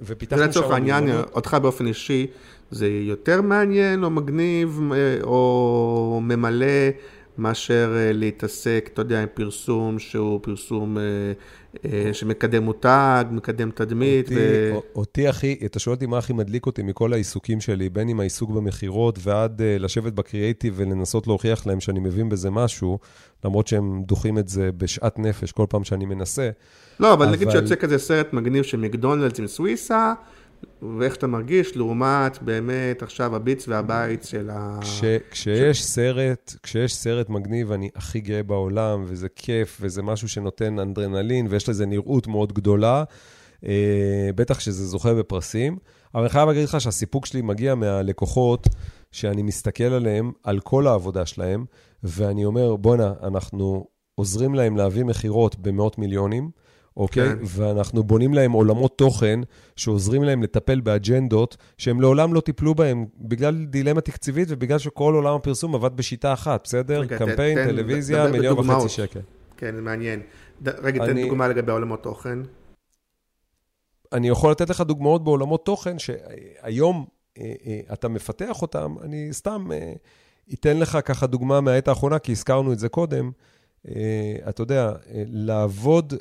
S3: ופיתחנו שם... לצורך העניין, אותך באופן אישי, זה יותר מעניין או מגניב או ממלא מאשר אה, להתעסק, אתה יודע, עם פרסום שהוא פרסום אה, אה, שמקדם מותג, מקדם תדמית.
S4: אותי, ו... אותי הכי, אתה שואל אותי מה הכי מדליק אותי מכל העיסוקים שלי, בין אם העיסוק במכירות ועד לשבת בקריאייטיב ולנסות להוכיח להם שאני מבין בזה משהו, למרות שהם דוחים את זה בשאט נפש כל פעם שאני מנסה.
S3: לא, אבל, אבל... נגיד שיוצא כזה סרט מגניב של מקדונלדס עם סוויסה, ואיך אתה מרגיש לעומת באמת עכשיו הביץ והבית של ה...
S4: כש, כשיש ש... סרט, כשיש סרט מגניב, אני הכי גאה בעולם, וזה כיף, וזה משהו שנותן אנדרנלין, ויש לזה נראות מאוד גדולה, אה, בטח שזה זוכה בפרסים. אבל אני חייב להגיד לך שהסיפוק שלי מגיע מהלקוחות, שאני מסתכל עליהם, על כל העבודה שלהם, ואני אומר, בואנה, אנחנו עוזרים להם להביא מכירות במאות מיליונים, אוקיי? כן. ואנחנו בונים להם עולמות תוכן שעוזרים להם לטפל באג'נדות שהם לעולם לא טיפלו בהם בגלל דילמה תקציבית ובגלל שכל עולם הפרסום עבד בשיטה אחת, בסדר? רגע, קמפיין, תן, טלוויזיה, תן, מיליון וחצי שקל.
S3: כן, זה מעניין. ד, רגע, אני, תן דוגמה לגבי עולמות תוכן.
S4: אני יכול לתת לך דוגמאות בעולמות תוכן שהיום אה, אה, אתה מפתח אותם, אני סתם אה, אתן לך ככה דוגמה מהעת האחרונה, כי הזכרנו את זה קודם. אה, אתה יודע, אה, לעבוד,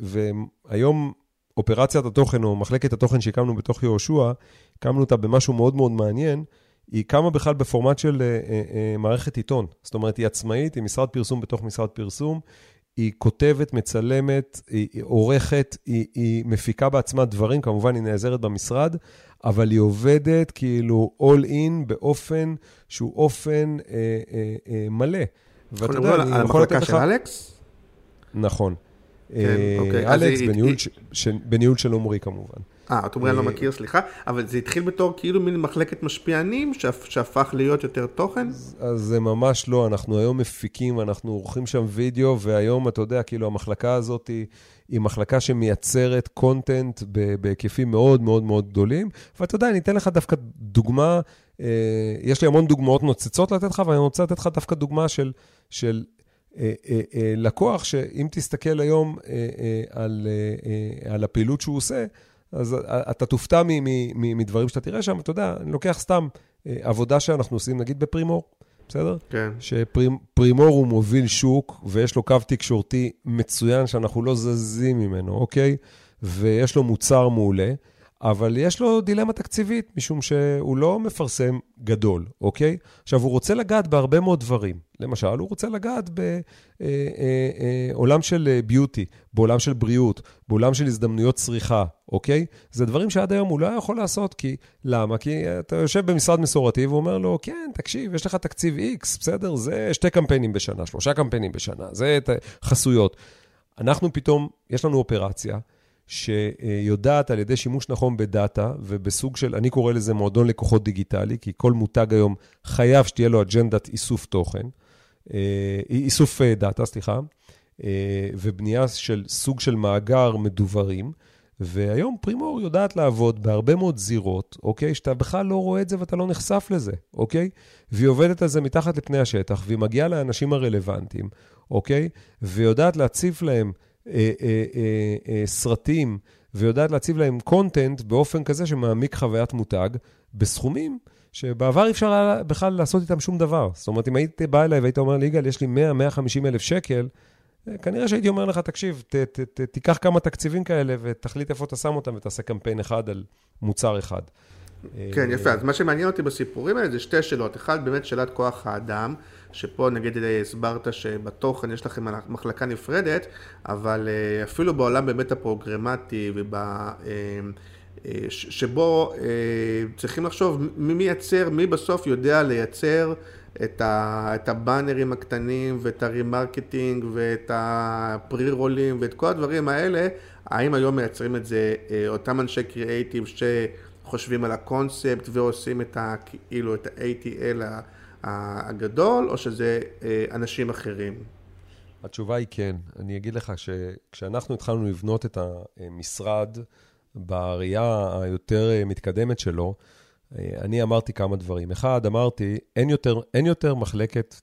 S4: והיום אופרציית התוכן, או מחלקת התוכן שהקמנו בתוך יהושע, הקמנו אותה במשהו מאוד מאוד מעניין, היא קמה בכלל בפורמט של אה, מערכת עיתון. זאת אומרת, היא עצמאית, היא משרד פרסום בתוך משרד פרסום, היא כותבת, מצלמת, היא עורכת, היא, היא מפיקה בעצמה דברים, כמובן היא נעזרת במשרד, אבל היא עובדת כאילו all in באופן שהוא אופן אה, אה, אה, מלא.
S3: ואתה יודע, אני יכול לתת לך... של אלכס?
S4: נכון. כן, אה, אוקיי. אלכס, בניהול של עומרי כמובן.
S3: אה, את עומרי אני לא אה, מכיר, סליחה, אבל זה התחיל בתור כאילו מין מחלקת משפיענים שהפך להיות יותר תוכן?
S4: אז זה ממש לא, אנחנו היום מפיקים, אנחנו עורכים שם וידאו, והיום, אתה יודע, כאילו המחלקה הזאת היא, היא מחלקה שמייצרת קונטנט בהיקפים מאוד מאוד מאוד גדולים, ואתה יודע, אני אתן לך דווקא דוגמה, אה, יש לי המון דוגמאות נוצצות לתת לך, ואני רוצה לתת לך דווקא דוגמה של של אה, אה, אה, לקוח, שאם תסתכל היום על, על הפעילות שהוא עושה, אז אתה תופתע מדברים שאתה תראה שם. אתה יודע, אני לוקח סתם עבודה שאנחנו עושים, נגיד בפרימור, בסדר?
S3: כן.
S4: שפרימור הוא מוביל שוק, ויש לו קו תקשורתי מצוין שאנחנו לא זזים ממנו, אוקיי? ויש לו מוצר מעולה. אבל יש לו דילמה תקציבית, משום שהוא לא מפרסם גדול, אוקיי? עכשיו, הוא רוצה לגעת בהרבה מאוד דברים. למשל, הוא רוצה לגעת בעולם של ביוטי, בעולם של בריאות, בעולם של הזדמנויות צריכה, אוקיי? זה דברים שעד היום הוא לא יכול לעשות, כי... למה? כי אתה יושב במשרד מסורתי ואומר לו, כן, תקשיב, יש לך תקציב X, בסדר? זה שתי קמפיינים בשנה, שלושה קמפיינים בשנה, זה חסויות. אנחנו פתאום, יש לנו אופרציה. שיודעת על ידי שימוש נכון בדאטה ובסוג של, אני קורא לזה מועדון לקוחות דיגיטלי, כי כל מותג היום חייב שתהיה לו אג'נדת איסוף תוכן, אה, איסוף אה, דאטה, סליחה, אה, ובנייה של סוג של מאגר מדוברים. והיום פרימור יודעת לעבוד בהרבה מאוד זירות, אוקיי? שאתה בכלל לא רואה את זה ואתה לא נחשף לזה, אוקיי? והיא עובדת על זה מתחת לפני השטח, והיא מגיעה לאנשים הרלוונטיים, אוקיי? ויודעת להציף להם סרטים ויודעת להציב להם קונטנט באופן כזה שמעמיק חוויית מותג בסכומים שבעבר אי אפשר היה בכלל לעשות איתם שום דבר. זאת אומרת, אם היית בא אליי והיית אומר לי, יגאל, יש לי 100-150 אלף שקל, אה, כנראה שהייתי אומר לך, תקשיב, ת, ת, ת, תיקח כמה תקציבים כאלה ותחליט איפה אתה שם אותם ותעשה קמפיין אחד על מוצר אחד.
S3: כן, יפה. אז מה שמעניין אותי בסיפורים האלה זה שתי שאלות. אחד, באמת שאלת כוח האדם. שפה נגיד הסברת שבתוכן יש לכם מחלקה נפרדת, אבל אה, אפילו בעולם באמת הפרוגרמטי וב... אה, אה, שבו צריכים לחשוב מי מייצר, מי בסוף יודע לייצר את, ה, את הבאנרים הקטנים ואת ה remarketing ואת הפרי רולים ואת כל הדברים האלה, האם היום מייצרים את זה אותם אנשי קריאייטיב שחושבים על הקונספט ועושים את ה, כאילו את ה-ATL הגדול, או שזה אה, אנשים אחרים?
S4: התשובה היא כן. אני אגיד לך שכשאנחנו התחלנו לבנות את המשרד, בראייה היותר מתקדמת שלו, אני אמרתי כמה דברים. אחד, אמרתי, אין יותר, אין יותר מחלקת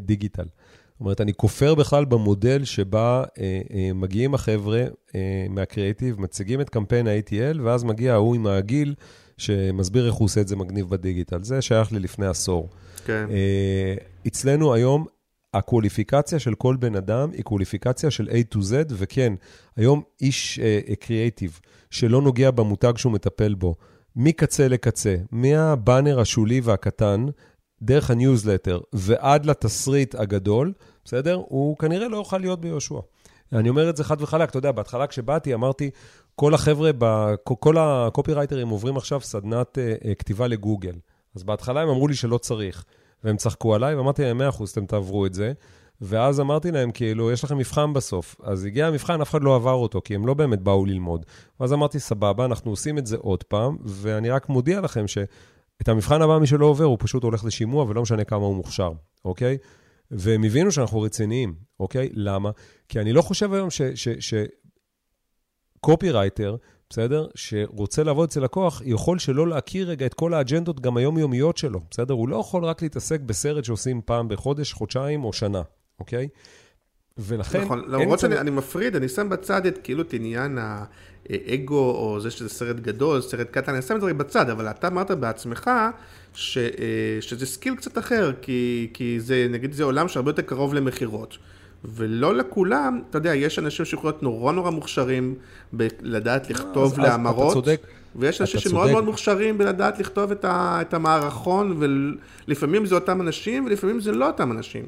S4: דיגיטל. זאת אומרת, אני כופר בכלל במודל שבה אה, אה, מגיעים החבר'ה אה, מהקריאיטיב, מציגים את קמפיין ה-ATL, ואז מגיע ההוא עם העגיל, שמסביר איך הוא עושה את זה מגניב בדיגיטל. זה שייך לי לפני עשור.
S3: כן. אה,
S4: אצלנו היום, הקווליפיקציה של כל בן אדם היא קווליפיקציה של A to Z, וכן, היום איש קריאיטיב uh, שלא נוגע במותג שהוא מטפל בו, מקצה לקצה, מהבאנר השולי והקטן, דרך הניוזלטר ועד לתסריט הגדול, בסדר? הוא כנראה לא יוכל להיות ביהושע. אני אומר את זה חד וחלק, אתה יודע, בהתחלה כשבאתי אמרתי, כל החבר'ה, כל הקופירייטרים עוברים עכשיו סדנת uh, כתיבה לגוגל. אז בהתחלה הם אמרו לי שלא צריך, והם צחקו עליי, ואמרתי להם, 100%, אתם תעברו את זה. ואז אמרתי להם, כאילו, יש לכם מבחן בסוף. אז הגיע המבחן, אף אחד לא עבר אותו, כי הם לא באמת באו ללמוד. ואז אמרתי, סבבה, אנחנו עושים את זה עוד פעם, ואני רק מודיע לכם ש... את המבחן הבא, מי שלא עובר, הוא פשוט הולך לשימוע, ולא משנה כמה הוא מוכשר, אוקיי? והם הבינו שאנחנו רציניים, אוקיי? למה? כי אני לא חושב היום שקופירייטר, בסדר? שרוצה לעבוד אצל לקוח, יכול שלא להכיר רגע את כל האג'נדות גם היומיומיות שלו, בסדר? הוא לא יכול רק להתעסק בסרט שעושים פעם בחודש, חודשיים או שנה, אוקיי?
S3: ולכן... נכון, למרות שאני אני מפריד, אני שם בצד את כאילו את עניין האגו, או זה שזה סרט גדול, סרט קטן, אני שם את זה בצד, אבל אתה אמרת בעצמך ש, אה, שזה skill קצת אחר, כי, כי זה, נגיד, זה עולם שהרבה יותר קרוב למכירות. ולא לכולם, אתה יודע, יש אנשים שיכולים להיות נורא נורא מוכשרים בלדעת לכתוב להמרות. אתה צודק. ויש אנשים שמאוד מאוד מוכשרים בלדעת לכתוב את, ה, את המערכון, ולפעמים זה אותם אנשים, ולפעמים זה לא אותם אנשים.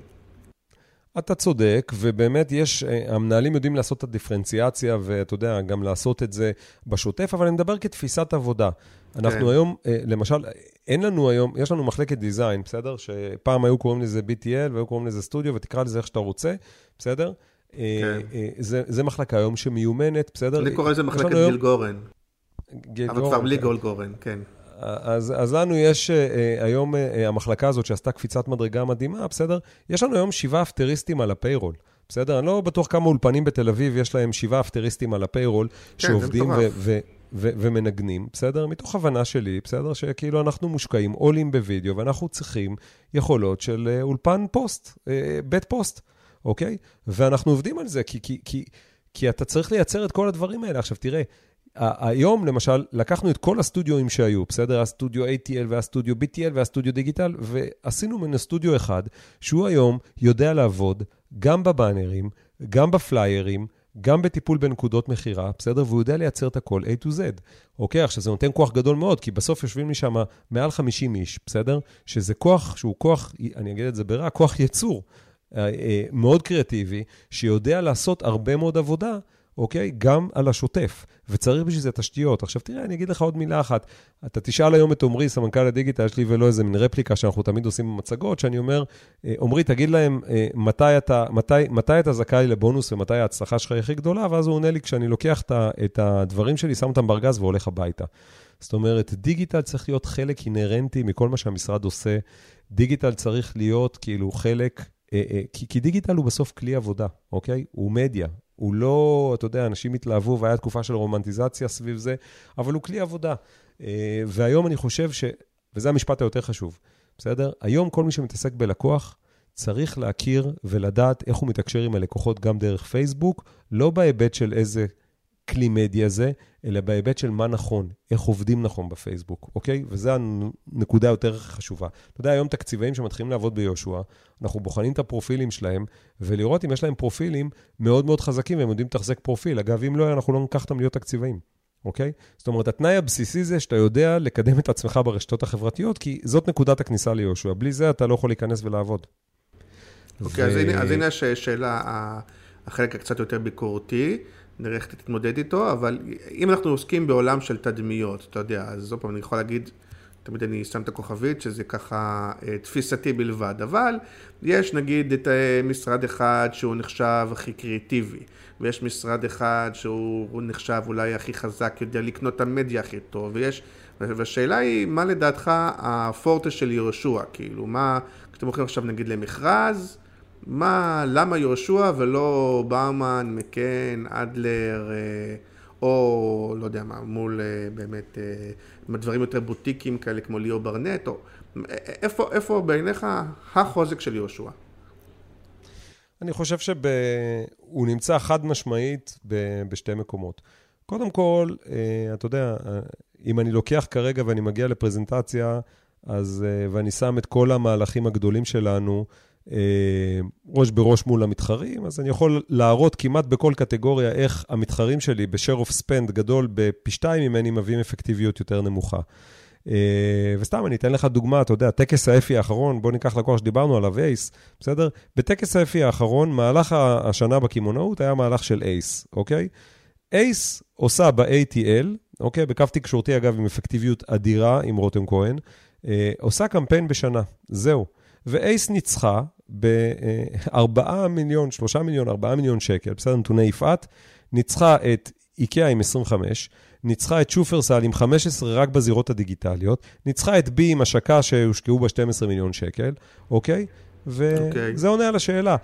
S4: אתה צודק, ובאמת יש, אה, המנהלים יודעים לעשות את הדיפרנציאציה, ואתה יודע, גם לעשות את זה בשוטף, אבל אני מדבר כתפיסת עבודה. אנחנו כן. היום, אה, למשל, אין לנו היום, יש לנו מחלקת דיזיין, בסדר? שפעם היו קוראים לזה BTL, והיו קוראים לזה סטודיו, ותקרא לזה איך שאתה רוצה, בסדר? אה, כן. זה, זה מחלקה היום שמיומנת, בסדר?
S3: אני קורא לזה מחלקת גיל גורן. גיל גורן. אבל כבר בלי גול גורן, כן.
S4: אז, אז לנו יש uh, היום, uh, המחלקה הזאת שעשתה קפיצת מדרגה מדהימה, בסדר? יש לנו היום שבעה אפטריסטים על הפיירול. בסדר? אני לא בטוח כמה אולפנים בתל אביב יש להם שבעה אפטריסטים על ה payroll, כן, שעובדים ו- ו- ו- ומנגנים, בסדר? מתוך הבנה שלי, בסדר? שכאילו אנחנו מושקעים, עולים בווידאו, ואנחנו צריכים יכולות של אולפן פוסט, בית פוסט, אוקיי? ואנחנו עובדים על זה, כי, כי, כי, כי אתה צריך לייצר את כל הדברים האלה. עכשיו, תראה, היום, למשל, לקחנו את כל הסטודיואים שהיו, בסדר? הסטודיו ATL והסטודיו BTL והסטודיו דיגיטל, ועשינו ממנו סטודיו אחד, שהוא היום יודע לעבוד גם בבאנרים, גם בפליירים, גם בטיפול בנקודות מכירה, בסדר? והוא יודע לייצר את הכל A to Z. אוקיי, עכשיו זה נותן כוח גדול מאוד, כי בסוף יושבים לי שם מעל 50 איש, בסדר? שזה כוח, שהוא כוח, אני אגיד את זה ברע, כוח יצור. אה, אה, מאוד קריאטיבי, שיודע לעשות הרבה מאוד עבודה, אוקיי? גם על השוטף, וצריך בשביל זה תשתיות. עכשיו תראה, אני אגיד לך עוד מילה אחת. אתה תשאל היום את עמרי, סמנכ"ל הדיגיטל, יש לי ולא איזה מין רפליקה שאנחנו תמיד עושים במצגות, שאני אומר, אה, עמרי, תגיד להם מתי אתה, מתי, מתי אתה זכאי לבונוס ומתי ההצלחה שלך היא הכי גדולה, ואז הוא עונה לי, כשאני לוקח את הדברים שלי, שם אותם בארגז והולך הביתה. זאת אומרת, דיגיטל צריך להיות חלק אינהרנטי מכל מה שהמשרד עושה. דיגיטל צריך להיות כאילו חלק כי, כי דיגיטל הוא בסוף כלי עבודה, אוקיי? הוא מדיה, הוא לא, אתה יודע, אנשים התלהבו והיה תקופה של רומנטיזציה סביב זה, אבל הוא כלי עבודה. אה, והיום אני חושב ש... וזה המשפט היותר חשוב, בסדר? היום כל מי שמתעסק בלקוח צריך להכיר ולדעת איך הוא מתקשר עם הלקוחות גם דרך פייסבוק, לא בהיבט של איזה כלי מדיה זה, אלא בהיבט של מה נכון, איך עובדים נכון בפייסבוק, אוקיי? וזו הנקודה היותר חשובה. אתה יודע, היום תקציבאים שמתחילים לעבוד ביהושע, אנחנו בוחנים את הפרופילים שלהם, ולראות אם יש להם פרופילים מאוד מאוד חזקים והם יודעים לתחזק פרופיל. אגב, אם לא, אנחנו לא ניקח אותם להיות תקציבאים. אוקיי? זאת אומרת, התנאי הבסיסי זה שאתה יודע לקדם את עצמך ברשתות החברתיות, כי זאת נקודת הכניסה ליהושע. בלי זה אתה לא יכול להיכנס ולעבוד.
S3: אוקיי, ו... אז הנה, הנה השאלה, החלק הקצת יותר ביקורתי. נראה איך תתמודד איתו, אבל אם אנחנו עוסקים בעולם של תדמיות, אתה יודע, אז עוד פעם אני יכול להגיד, תמיד אני שם את הכוכבית, שזה ככה אה, תפיסתי בלבד, אבל יש נגיד את אה, משרד אחד שהוא נחשב הכי קריאטיבי, ויש משרד אחד שהוא נחשב אולי הכי חזק, יודע לקנות את המדיה הכי טוב, ויש, והשאלה היא, מה לדעתך הפורטה של יהושע, כאילו, מה, כשאתם הולכים עכשיו נגיד למכרז, מה, למה יהושע ולא באומן, מקן, אדלר, אה, או לא יודע מה, מול באמת דברים יותר בוטיקים כאלה כמו ליאור ברנט, או איפה, איפה בעיניך החוזק של יהושע?
S4: אני חושב שהוא נמצא חד משמעית בשתי מקומות. קודם כל, אתה יודע, אם אני לוקח כרגע ואני מגיע לפרזנטציה, אז, ואני שם את כל המהלכים הגדולים שלנו, ראש בראש מול המתחרים, אז אני יכול להראות כמעט בכל קטגוריה איך המתחרים שלי ב-share of spend גדול בפי שתיים ממני מביאים אפקטיביות יותר נמוכה. וסתם, אני אתן לך דוגמה, אתה יודע, טקס האפי האחרון, בוא ניקח לקוח שדיברנו עליו, אייס, בסדר? בטקס האפי האחרון, מהלך השנה בקמעונאות היה מהלך של אייס, אוקיי? אייס עושה ב-ATL, אוקיי? בקו תקשורתי, אגב, עם אפקטיביות אדירה עם רותם כהן, עושה קמפיין בשנה, זהו. ואייס ניצחה ב-4 מיליון, 3 מיליון, 4 מיליון שקל, בסדר, נתוני יפעת, ניצחה את איקאה עם 25, ניצחה את שופרסל עם 15 רק בזירות הדיגיטליות, ניצחה את בי עם השקה שהושקעו בה 12 מיליון שקל, אוקיי? וזה okay. עונה על השאלה.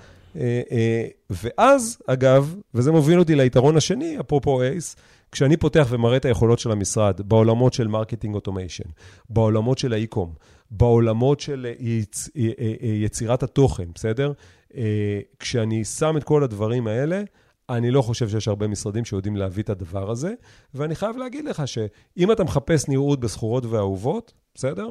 S4: ואז, אגב, וזה מוביל אותי ליתרון השני, אפרופו אייס, כשאני פותח ומראה את היכולות של המשרד בעולמות של marketing automation, בעולמות של ה e-com, בעולמות של יצ... יצירת התוכן, בסדר? כשאני שם את כל הדברים האלה, אני לא חושב שיש הרבה משרדים שיודעים להביא את הדבר הזה, ואני חייב להגיד לך שאם אתה מחפש נראות בסחורות ואהובות, בסדר?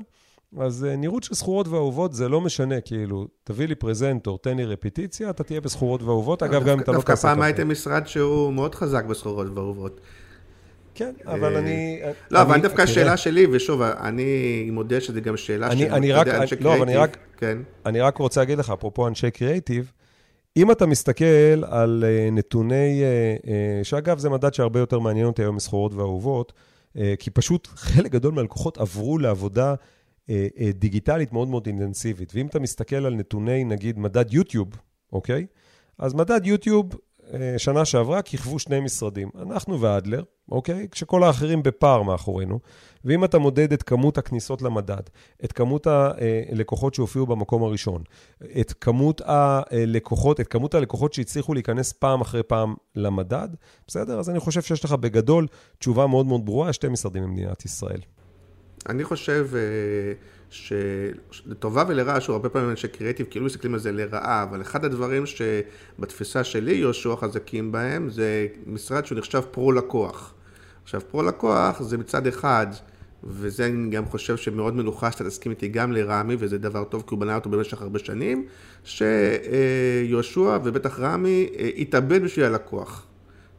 S4: אז נראות של סחורות ואהובות זה לא משנה, כאילו, תביא לי פרזנטור, תן לי רפיטיציה, אתה תהיה בסחורות ואהובות. אגב, גם אם אתה לא
S3: תעשה... דווקא פעם הייתם משרד שהוא מאוד חזק בסחורות ואהובות.
S4: כן, אבל אני...
S3: לא, אבל דווקא השאלה שלי, ושוב, אני מודה שזו גם שאלה של,
S4: אנשי קריאיטיב. כן. אני רק רוצה להגיד לך, אפרופו אנשי קריאיטיב, אם אתה מסתכל על נתוני, שאגב, זה מדד שהרבה יותר מעניין אותי היום מסחורות ואהובות, כי פשוט חלק גדול מהלקוחות עברו לעבודה דיגיטלית מאוד מאוד אינטנסיבית. ואם אתה מסתכל על נתוני, נגיד, מדד יוטיוב, אוקיי? אז מדד יוטיוב, שנה שעברה, כיכבו שני משרדים, אנחנו ואדלר, אוקיי? כשכל האחרים בפער מאחורינו. ואם אתה מודד את כמות הכניסות למדד, את כמות הלקוחות שהופיעו במקום הראשון, את כמות הלקוחות, את כמות הלקוחות שהצליחו להיכנס פעם אחרי פעם למדד, בסדר? אז אני חושב שיש לך בגדול תשובה מאוד מאוד ברורה, שתי משרדים במדינת ישראל.
S3: אני חושב שלטובה ולרעה, שהוא הרבה פעמים אנשי קריאיטיב, כאילו מסתכלים על זה לרעה, אבל אחד הדברים שבתפיסה שלי יהושע חזקים בהם, זה משרד שהוא נחשב פרו-לקוח. עכשיו, פרו-לקוח זה מצד אחד, וזה אני גם חושב שמאוד מלוכה שאתה תסכים איתי גם לרמי, וזה דבר טוב כי הוא בנה אותו במשך הרבה שנים, שיהושע ובטח רמי התאבד בשביל הלקוח.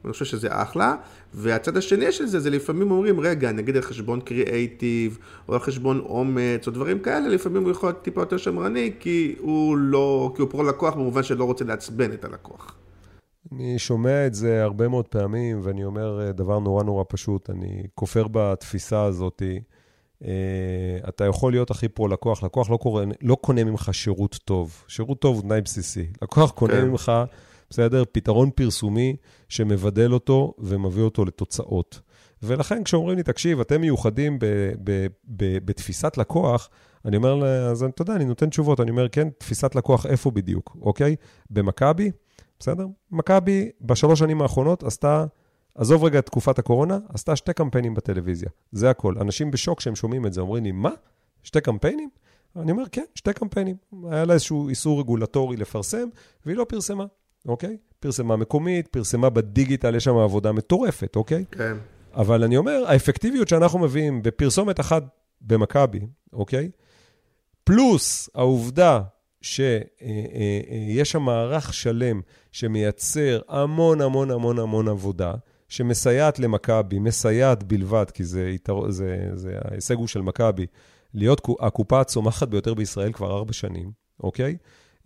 S3: אני חושב שזה אחלה, והצד השני של זה, זה לפעמים אומרים, רגע, נגיד על חשבון קריאייטיב, או על חשבון אומץ, או דברים כאלה, לפעמים הוא יכול להיות טיפה יותר שמרני, כי הוא לא, כי הוא פרו לקוח במובן שלא רוצה לעצבן את הלקוח.
S4: אני שומע את זה הרבה מאוד פעמים, ואני אומר דבר נורא נורא פשוט, אני כופר בתפיסה הזאת. אתה יכול להיות הכי פרו לקוח, לקוח לא, קורא, לא קונה ממך שירות טוב. שירות טוב הוא תנאי בסיסי. לקוח קונה כן. ממך... בסדר? פתרון פרסומי שמבדל אותו ומביא אותו לתוצאות. ולכן כשאומרים לי, תקשיב, אתם מיוחדים ב- ב- ב- בתפיסת לקוח, אני אומר, אז אתה יודע, אני נותן תשובות, אני אומר, כן, תפיסת לקוח איפה בדיוק, אוקיי? במכבי, בסדר? מכבי בשלוש שנים האחרונות עשתה, עזוב רגע את תקופת הקורונה, עשתה שתי קמפיינים בטלוויזיה. זה הכל. אנשים בשוק כשהם שומעים את זה, אומרים לי, מה? שתי קמפיינים? אני אומר, כן, שתי קמפיינים. היה לה איזשהו איסור רגולטורי לפרסם, והיא לא פרסמה. אוקיי? פרסמה מקומית, פרסמה בדיגיטל, יש שם עבודה מטורפת, אוקיי?
S3: כן.
S4: אבל אני אומר, האפקטיביות שאנחנו מביאים בפרסומת אחת במכבי, אוקיי? פלוס העובדה שיש שם מערך שלם שמייצר המון המון המון המון עבודה, שמסייעת למכבי, מסייעת בלבד, כי זה, זה, זה ההישג הוא של מכבי, להיות הקופה הצומחת ביותר בישראל כבר ארבע שנים, אוקיי?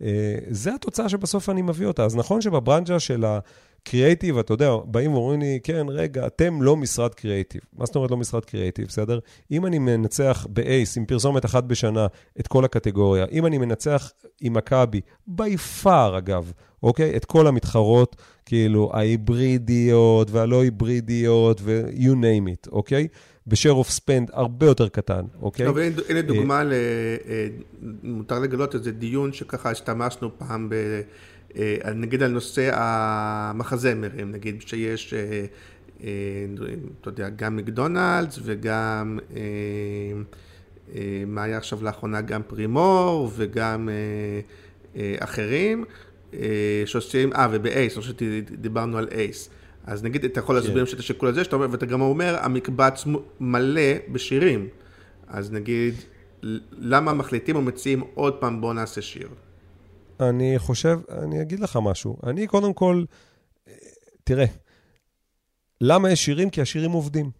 S4: אה, זה התוצאה שבסוף אני מביא אותה. אז נכון שבברנג'ה של הקריאייטיב, אתה יודע, באים ואומרים לי, כן, רגע, אתם לא משרד קריאייטיב. מה זאת אומרת לא משרד קריאייטיב, בסדר? אם אני מנצח באייס, עם פרסומת אחת בשנה, את כל הקטגוריה, אם אני מנצח עם מכבי, בי פאר, אגב, אוקיי? את כל המתחרות, כאילו, ההיברידיות והלא היברידיות ו-you name it, אוקיי? ב-share of spend הרבה יותר קטן, אוקיי?
S3: טוב, הנה דוגמה, ל... אה, מותר לגלות איזה דיון שככה השתמשנו פעם, ב... אה, נגיד על נושא המחזמרים, נגיד שיש אתה יודע, גם מקדונלדס וגם, מה היה עכשיו לאחרונה, גם פרימור וגם אחרים, שעושים, אה, ובאייס, אני חושב שדיברנו על אייס. אז נגיד, אתה יכול להסביר כן. את השיקול הזה, שאתה אומר, ואתה גם אומר, המקבץ מלא בשירים. אז נגיד, למה מחליטים או מציעים עוד פעם בוא נעשה שיר?
S4: אני חושב, אני אגיד לך משהו. אני קודם כל, תראה, למה יש שירים? כי השירים עובדים.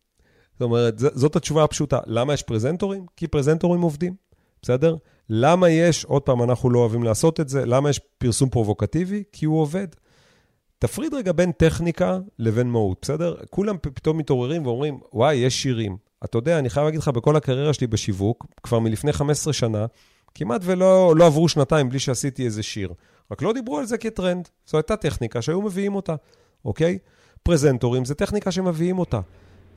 S4: זאת אומרת, זאת התשובה הפשוטה. למה יש פרזנטורים? כי פרזנטורים עובדים, בסדר? למה יש, עוד פעם, אנחנו לא אוהבים לעשות את זה, למה יש פרסום פרובוקטיבי? כי הוא עובד. תפריד רגע בין טכניקה לבין מהות, בסדר? כולם פתאום מתעוררים ואומרים, וואי, יש שירים. אתה יודע, אני חייב להגיד לך, בכל הקריירה שלי בשיווק, כבר מלפני 15 שנה, כמעט ולא לא עברו שנתיים בלי שעשיתי איזה שיר. רק לא דיברו על זה כטרנד. זו הייתה טכניקה שהיו מביאים אותה, אוקיי? פרזנטורים זה טכניקה שמביאים אותה.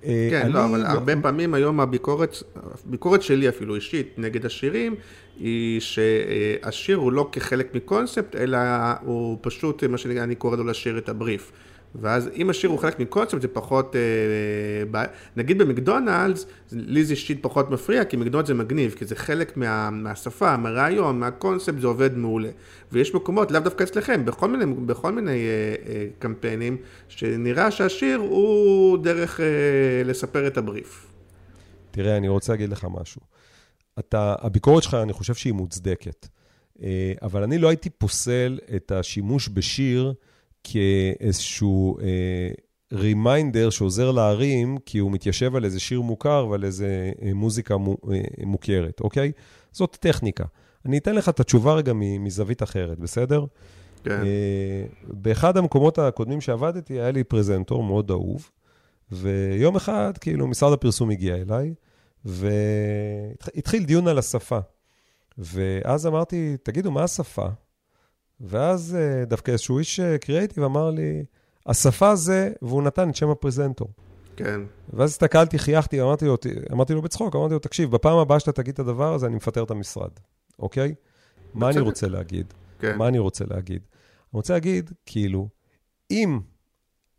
S3: אה, כן, לא, אבל הרבה פעמים היום הביקורת, הביקורת שלי אפילו אישית נגד השירים, היא שהשיר הוא לא כחלק מקונספט, אלא הוא פשוט, מה שאני קורא לו לשיר את הבריף. ואז אם השיר הוא חלק מקונספט זה פחות, אה, נגיד במקדונלדס, לי זה אישית פחות מפריע, כי מקדונלדס זה מגניב, כי זה חלק מה, מהשפה, מהרעיון, מהקונספט, זה עובד מעולה. ויש מקומות, לאו דווקא אצלכם, בכל מיני, בכל מיני אה, אה, קמפיינים, שנראה שהשיר הוא דרך אה, לספר את הבריף.
S4: תראה, אני רוצה להגיד לך משהו. אתה, הביקורת שלך, אני חושב שהיא מוצדקת. אה, אבל אני לא הייתי פוסל את השימוש בשיר, כאיזשהו reminder אה, שעוזר להרים, כי הוא מתיישב על איזה שיר מוכר ועל איזה אה, מוזיקה אה, מוכרת, אוקיי? זאת טכניקה. אני אתן לך את התשובה רגע מזווית אחרת, בסדר? כן. באחד המקומות הקודמים שעבדתי, היה לי פרזנטור מאוד אהוב, ויום אחד, כאילו, משרד הפרסום הגיע אליי, והתחיל דיון על השפה. ואז אמרתי, תגידו, מה השפה? ואז אה, דווקא איזשהו איש קריאייטיב אה, אמר לי, השפה זה, והוא נתן את שם הפרזנטור.
S3: כן.
S4: ואז הסתכלתי, חייכתי, אמרתי לו, אמרתי לו בצחוק, אמרתי לו, תקשיב, בפעם הבאה שאתה תגיד את הדבר הזה, אני מפטר את המשרד, אוקיי? מה אני רוצה להגיד? כן. מה אני רוצה להגיד? אני רוצה להגיד, כאילו, אם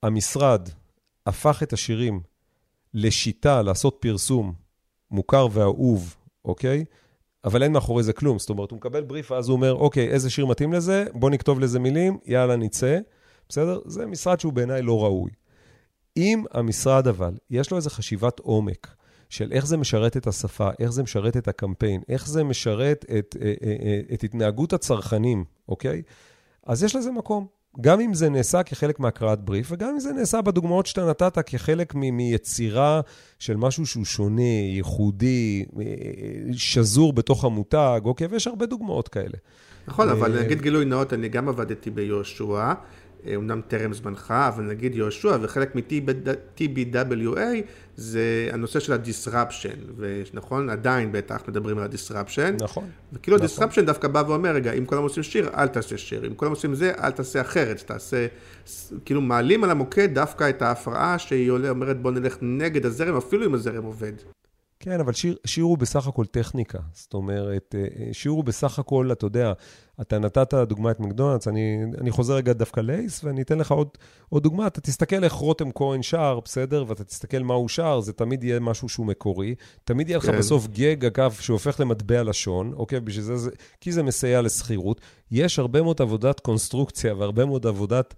S4: המשרד הפך את השירים לשיטה לעשות פרסום מוכר ואהוב, אוקיי? אבל אין מאחורי זה כלום. זאת אומרת, הוא מקבל בריף, ואז הוא אומר, אוקיי, איזה שיר מתאים לזה? בוא נכתוב לזה מילים, יאללה, נצא. בסדר? זה משרד שהוא בעיניי לא ראוי. אם המשרד אבל, יש לו איזו חשיבת עומק של איך זה משרת את השפה, איך זה משרת את הקמפיין, איך זה משרת את, אה, אה, אה, את התנהגות הצרכנים, אוקיי? אז יש לזה מקום. גם אם זה נעשה כחלק מהקראת בריף, וגם אם זה נעשה בדוגמאות שאתה נתת כחלק מ- מיצירה של משהו שהוא שונה, ייחודי, שזור בתוך המותג, אוקיי? ויש הרבה דוגמאות כאלה.
S3: נכון, אבל נגיד גילוי נאות, אני גם עבדתי ביהושע. אומנם טרם זמנך, אבל נגיד יהושע וחלק מ-TBWA זה הנושא של ה-disruption, ונכון, עדיין בטח מדברים על ה-disruption.
S4: נכון.
S3: וכאילו נכון. ה-disruption דווקא בא ואומר, רגע, אם כולם עושים שיר, אל תעשה שיר, אם כולם עושים זה, אל תעשה אחרת, תעשה, כאילו מעלים על המוקד דווקא את ההפרעה שהיא אומרת בוא נלך נגד הזרם, אפילו אם הזרם עובד.
S4: כן, אבל שיר, שיר הוא בסך הכל טכניקה. זאת אומרת, אה, שיר הוא בסך הכל, אתה יודע, אתה נתת דוגמא את מקדונלדס, אני, אני חוזר רגע דווקא לייס, ואני אתן לך עוד, עוד דוגמא. אתה תסתכל איך רותם כהן שר, בסדר? ואתה תסתכל מה הוא שר, זה תמיד יהיה משהו שהוא מקורי. תמיד יהיה לך כן. בסוף גג, אגב, שהופך למטבע לשון, אוקיי? בשביל זה, זה, כי זה מסייע לשכירות. יש הרבה מאוד עבודת קונסטרוקציה והרבה מאוד עבודת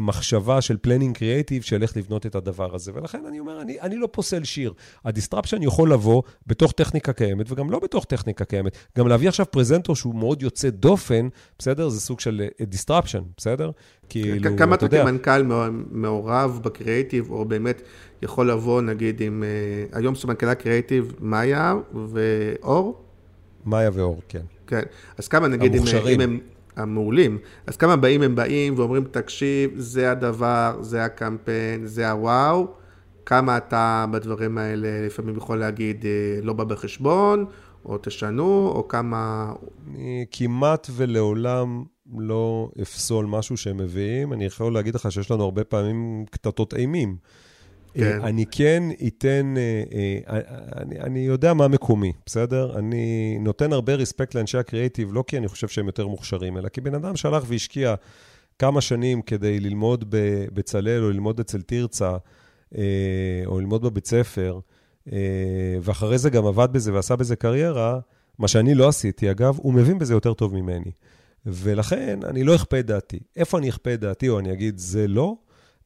S4: מחשבה של planning קריאייטיב של איך לבנות את הדבר הזה. ולכן אני אומר, אני, אני לא פוסל שיר. ה disruption יכול לבוא בתוך טכניקה קיימת, וגם לא בתוך טכניקה קיימת. גם להביא עכשיו פרזנטור שהוא מאוד יוצא דופן, בסדר? זה סוג של disruption, אה, בסדר?
S3: כאילו, כמה אתה כמנכ"ל מעורב בקריאייטיב, או באמת יכול לבוא, נגיד, עם... היום סמנכ"לי קריאייטיב, מאיה ואור?
S4: מאיה ואור, כן.
S3: כן. אז כמה, נגיד, אם, אם הם... המעולים. אז כמה באים הם באים ואומרים, תקשיב, זה הדבר, זה הקמפיין, זה הוואו. כמה אתה בדברים האלה לפעמים יכול להגיד, אה, לא בא בחשבון, או תשנו, או כמה...
S4: אני כמעט ולעולם לא אפסול משהו שהם מביאים. אני יכול להגיד לך שיש לנו הרבה פעמים קטטות אימים. כן. אני כן אתן, אה, אה, אני, אני יודע מה מקומי, בסדר? אני נותן הרבה רספקט לאנשי הקריאיטיב, לא כי אני חושב שהם יותר מוכשרים, אלא כי בן אדם שהלך והשקיע כמה שנים כדי ללמוד בבצלאל או ללמוד אצל תרצה, או ללמוד בבית ספר, ואחרי זה גם עבד בזה ועשה בזה קריירה, מה שאני לא עשיתי, אגב, הוא מבין בזה יותר טוב ממני. ולכן אני לא אכפה את דעתי. איפה אני אכפה את דעתי, או אני אגיד, זה לא?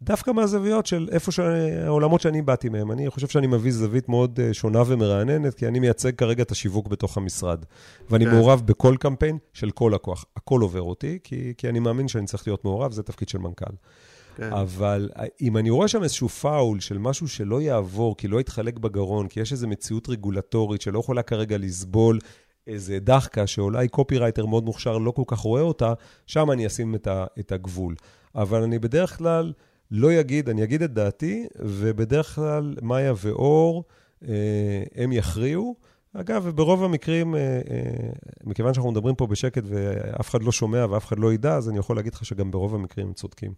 S4: דווקא מהזוויות של איפה שהעולמות שאני באתי מהם. אני חושב שאני מביא זווית מאוד אה, שונה ומרעננת, כי אני מייצג כרגע את השיווק בתוך המשרד. ואני כן. מעורב בכל קמפיין של כל לקוח. הכל עובר אותי, כי, כי אני מאמין שאני צריך להיות מעורב, זה תפקיד של מנכ"ל. כן. אבל אה, אם אני רואה שם איזשהו פאול של משהו שלא יעבור, כי לא יתחלק בגרון, כי יש איזו מציאות רגולטורית שלא יכולה כרגע לסבול איזה דחקה שאולי קופירייטר מאוד מוכשר לא כל כך רואה אותה, שם אני אשים את, ה, את הגבול. אבל אני בדרך כלל לא אגיד, אני אגיד את דעתי, ובדרך כלל מאיה ואור, אה, הם יכריעו. אגב, ברוב המקרים, אה, אה, מכיוון שאנחנו מדברים פה בשקט ואף אחד לא שומע ואף אחד לא ידע, אז אני יכול להגיד לך שגם ברוב המקרים הם צודקים.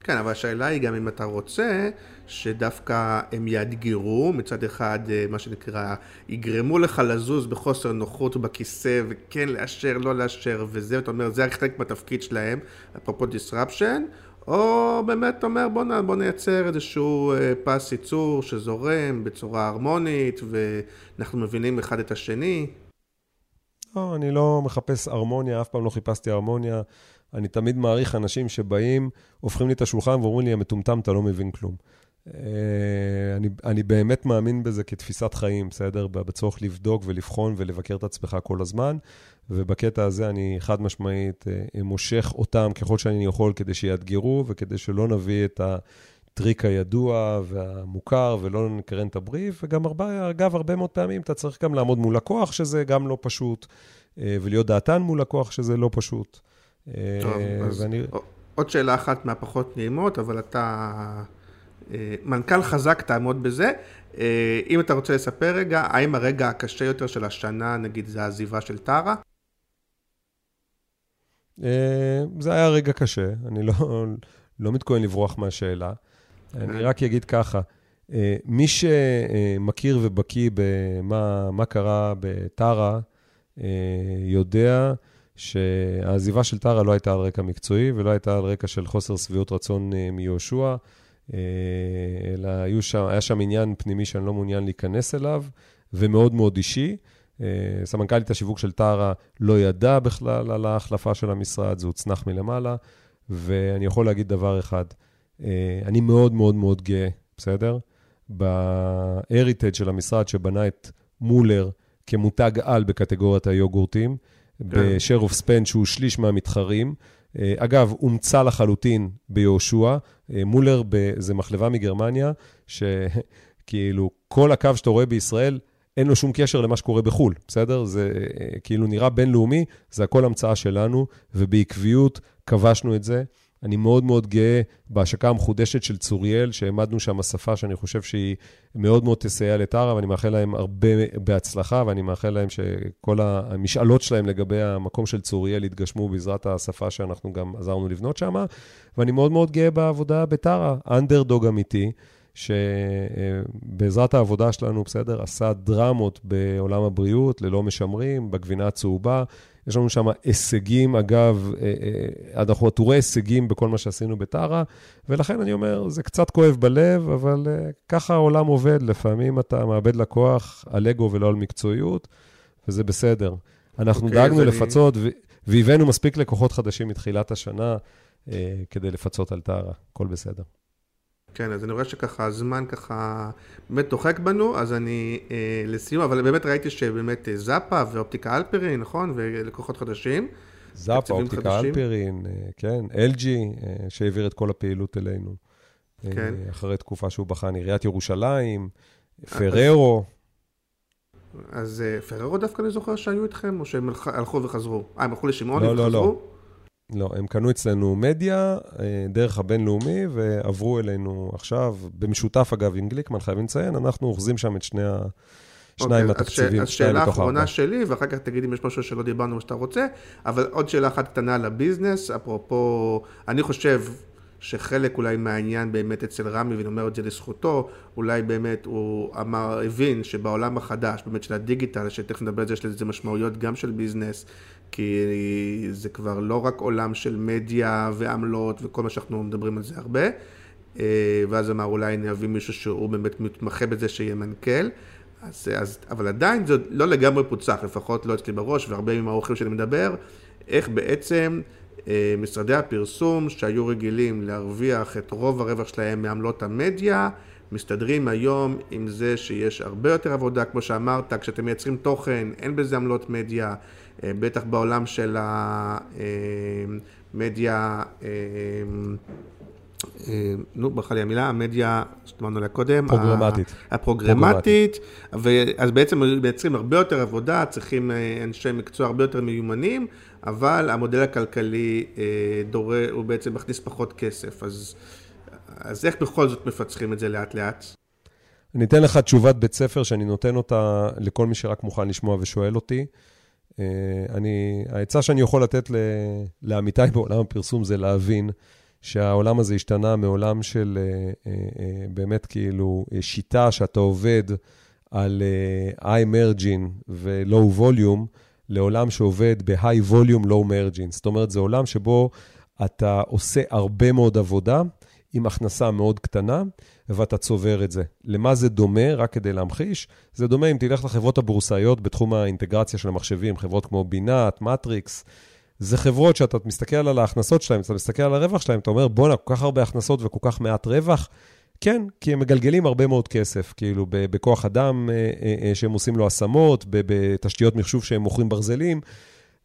S3: כן, אבל השאלה היא גם אם אתה רוצה שדווקא הם יאתגרו, מצד אחד, מה שנקרא, יגרמו לך לזוז בחוסר נוחות בכיסא, וכן לאשר, לא לאשר, וזה, אתה אומר, זה חלק מהתפקיד שלהם, אפרופו disruption, או באמת אתה אומר, בוא, בוא נייצר איזשהו אה, פס ייצור שזורם בצורה הרמונית, ואנחנו מבינים אחד את השני.
S4: לא, אני לא מחפש הרמוניה, אף פעם לא חיפשתי הרמוניה. אני תמיד מעריך אנשים שבאים, הופכים לי את השולחן ואומרים לי, המטומטם, אתה לא מבין כלום. אה, אני, אני באמת מאמין בזה כתפיסת חיים, בסדר? בצורך לבדוק ולבחון ולבקר את עצמך כל הזמן, ובקטע הזה אני חד משמעית אה, מושך אותם ככל שאני יכול כדי שיאתגרו וכדי שלא נביא את הטריק הידוע והמוכר ולא נקרן את הבריף, וגם הרבה, אגב, הרבה מאוד פעמים אתה צריך גם לעמוד מול לקוח, שזה גם לא פשוט, אה, ולהיות דעתן מול לקוח, שזה לא פשוט.
S3: טוב, אז ואני... עוד שאלה אחת מהפחות נעימות, אבל אתה מנכ"ל חזק, תעמוד בזה. אה, אם אתה רוצה לספר רגע, האם הרגע הקשה יותר של השנה, נגיד, זה העזיבה של טרה?
S4: אה, זה היה רגע קשה, אני לא, לא מתכוון לברוח מהשאלה. אני רק אגיד ככה, מי שמכיר ובקיא במה קרה בטרה, יודע שהעזיבה של טרה לא הייתה על רקע מקצועי ולא הייתה על רקע של חוסר שביעות רצון מיהושע. אה, אלא שם, היה שם עניין פנימי שאני לא מעוניין להיכנס אליו, ומאוד מאוד אישי. אה, סמנכ"לית השיווק של טרה לא ידעה בכלל על ההחלפה של המשרד, זה הוצנח מלמעלה, ואני יכול להגיד דבר אחד, אה, אני מאוד מאוד מאוד גאה, בסדר? ב-heritage של המשרד שבנה את מולר כמותג על בקטגוריית היוגורטים, כן. ב-share of spend שהוא שליש מהמתחרים. אה, אגב, אומצה לחלוטין ביהושע. אה, מולר זה מחלבה מגרמניה, שכאילו כל הקו שאתה רואה בישראל, אין לו שום קשר למה שקורה בחו"ל, בסדר? זה אה, כאילו נראה בינלאומי, זה הכל המצאה שלנו, ובעקביות כבשנו את זה. אני מאוד מאוד גאה בהשקה המחודשת של צוריאל, שהעמדנו שם שפה שאני חושב שהיא מאוד מאוד תסייע לטרה, ואני מאחל להם הרבה בהצלחה, ואני מאחל להם שכל המשאלות שלהם לגבי המקום של צוריאל יתגשמו בעזרת השפה שאנחנו גם עזרנו לבנות שם. ואני מאוד מאוד גאה בעבודה בטרה, אנדרדוג אמיתי. שבעזרת העבודה שלנו, בסדר, עשה דרמות בעולם הבריאות, ללא משמרים, בגבינה הצהובה, יש לנו שם הישגים, אגב, אה, אה, אנחנו עטורי הישגים בכל מה שעשינו בטרה, ולכן אני אומר, זה קצת כואב בלב, אבל אה, ככה העולם עובד, לפעמים אתה מאבד לקוח על אגו ולא על מקצועיות, וזה בסדר. אנחנו okay, אוקיי, דאגנו לפצות, אני... והבאנו מספיק לקוחות חדשים מתחילת השנה כדי לפצות על טרה, הכל בסדר.
S3: כן, אז אני רואה שככה הזמן ככה באמת דוחק בנו, אז אני אה, לסיום, אבל באמת ראיתי שבאמת אה, זאפה ואופטיקה אלפרין, נכון? ולקוחות חדשים.
S4: זאפה, אופטיקה חדשים. אלפרין, אה, כן, LG, אה, שהעביר את כל הפעילות אלינו. כן. אחרי תקופה שהוא בחן, עיריית ירושלים, פררו.
S3: אז, אז פררו דווקא אני זוכר שהיו איתכם, או שהם הלכו וחזרו? אה, הם הלכו לשמעון לא, וחזרו? לא, לא.
S4: לא, הם קנו אצלנו מדיה אה, דרך הבינלאומי ועברו אלינו עכשיו, במשותף אגב עם גליקמן, חייבים לציין, אנחנו אוחזים שם את שני ה... שניים okay, מהתקציבים,
S3: אז שאלה אחרונה שלי, ואחר כך תגיד אם יש משהו שלא דיברנו מה שאתה רוצה, אבל עוד שאלה אחת קטנה על הביזנס, אפרופו, אני חושב שחלק אולי מהעניין באמת אצל רמי, ואני אומר את זה לזכותו, אולי באמת הוא אמר, הבין שבעולם החדש, באמת של הדיגיטל, שתכף נדבר על זה, יש לזה משמעויות גם של ביזנס, כי זה כבר לא רק עולם של מדיה ועמלות וכל מה שאנחנו מדברים על זה הרבה. אה, ואז אמר אולי אני אביא מישהו שהוא באמת מתמחה בזה שיהיה מנכ"ל. אז, אז, אבל עדיין זה לא לגמרי פוצח, לפחות לא אצלי בראש, והרבה עם האורחים שאני מדבר, איך בעצם אה, משרדי הפרסום שהיו רגילים להרוויח את רוב הרווח שלהם מעמלות המדיה, מסתדרים היום עם זה שיש הרבה יותר עבודה, כמו שאמרת, כשאתם מייצרים תוכן, אין בזה עמלות מדיה, בטח בעולם של המדיה, אה, נו, ברכה לי המילה, המדיה, שאמרנו עליה קודם.
S4: פרוגרמטית.
S3: הפרוגרמטית, אז בעצם מייצרים הרבה יותר עבודה, צריכים אנשי מקצוע הרבה יותר מיומנים, אבל המודל הכלכלי דורש, הוא בעצם מכניס פחות כסף, אז... אז איך בכל זאת מפצחים את זה לאט לאט?
S4: אני אתן לך תשובת בית ספר שאני נותן אותה לכל מי שרק מוכן לשמוע ושואל אותי. אה, אני, העצה שאני יכול לתת לעמיתי בעולם הפרסום זה להבין שהעולם הזה השתנה מעולם של אה, אה, באמת כאילו שיטה שאתה עובד על high margin ו-low volume, לעולם שעובד ב-high volume, low margin. זאת אומרת, זה עולם שבו אתה עושה הרבה מאוד עבודה, עם הכנסה מאוד קטנה, ואתה צובר את זה. למה זה דומה? רק כדי להמחיש, זה דומה אם תלך לחברות הבורסאיות בתחום האינטגרציה של המחשבים, חברות כמו בינת, מטריקס. זה חברות שאתה מסתכל על ההכנסות שלהם, אתה מסתכל על הרווח שלהם, אתה אומר, בואנה, כל כך הרבה הכנסות וכל כך מעט רווח. כן, כי הם מגלגלים הרבה מאוד כסף, כאילו, בכוח אדם אה, אה, אה, שהם עושים לו השמות, בתשתיות מחשוב שהם מוכרים ברזלים.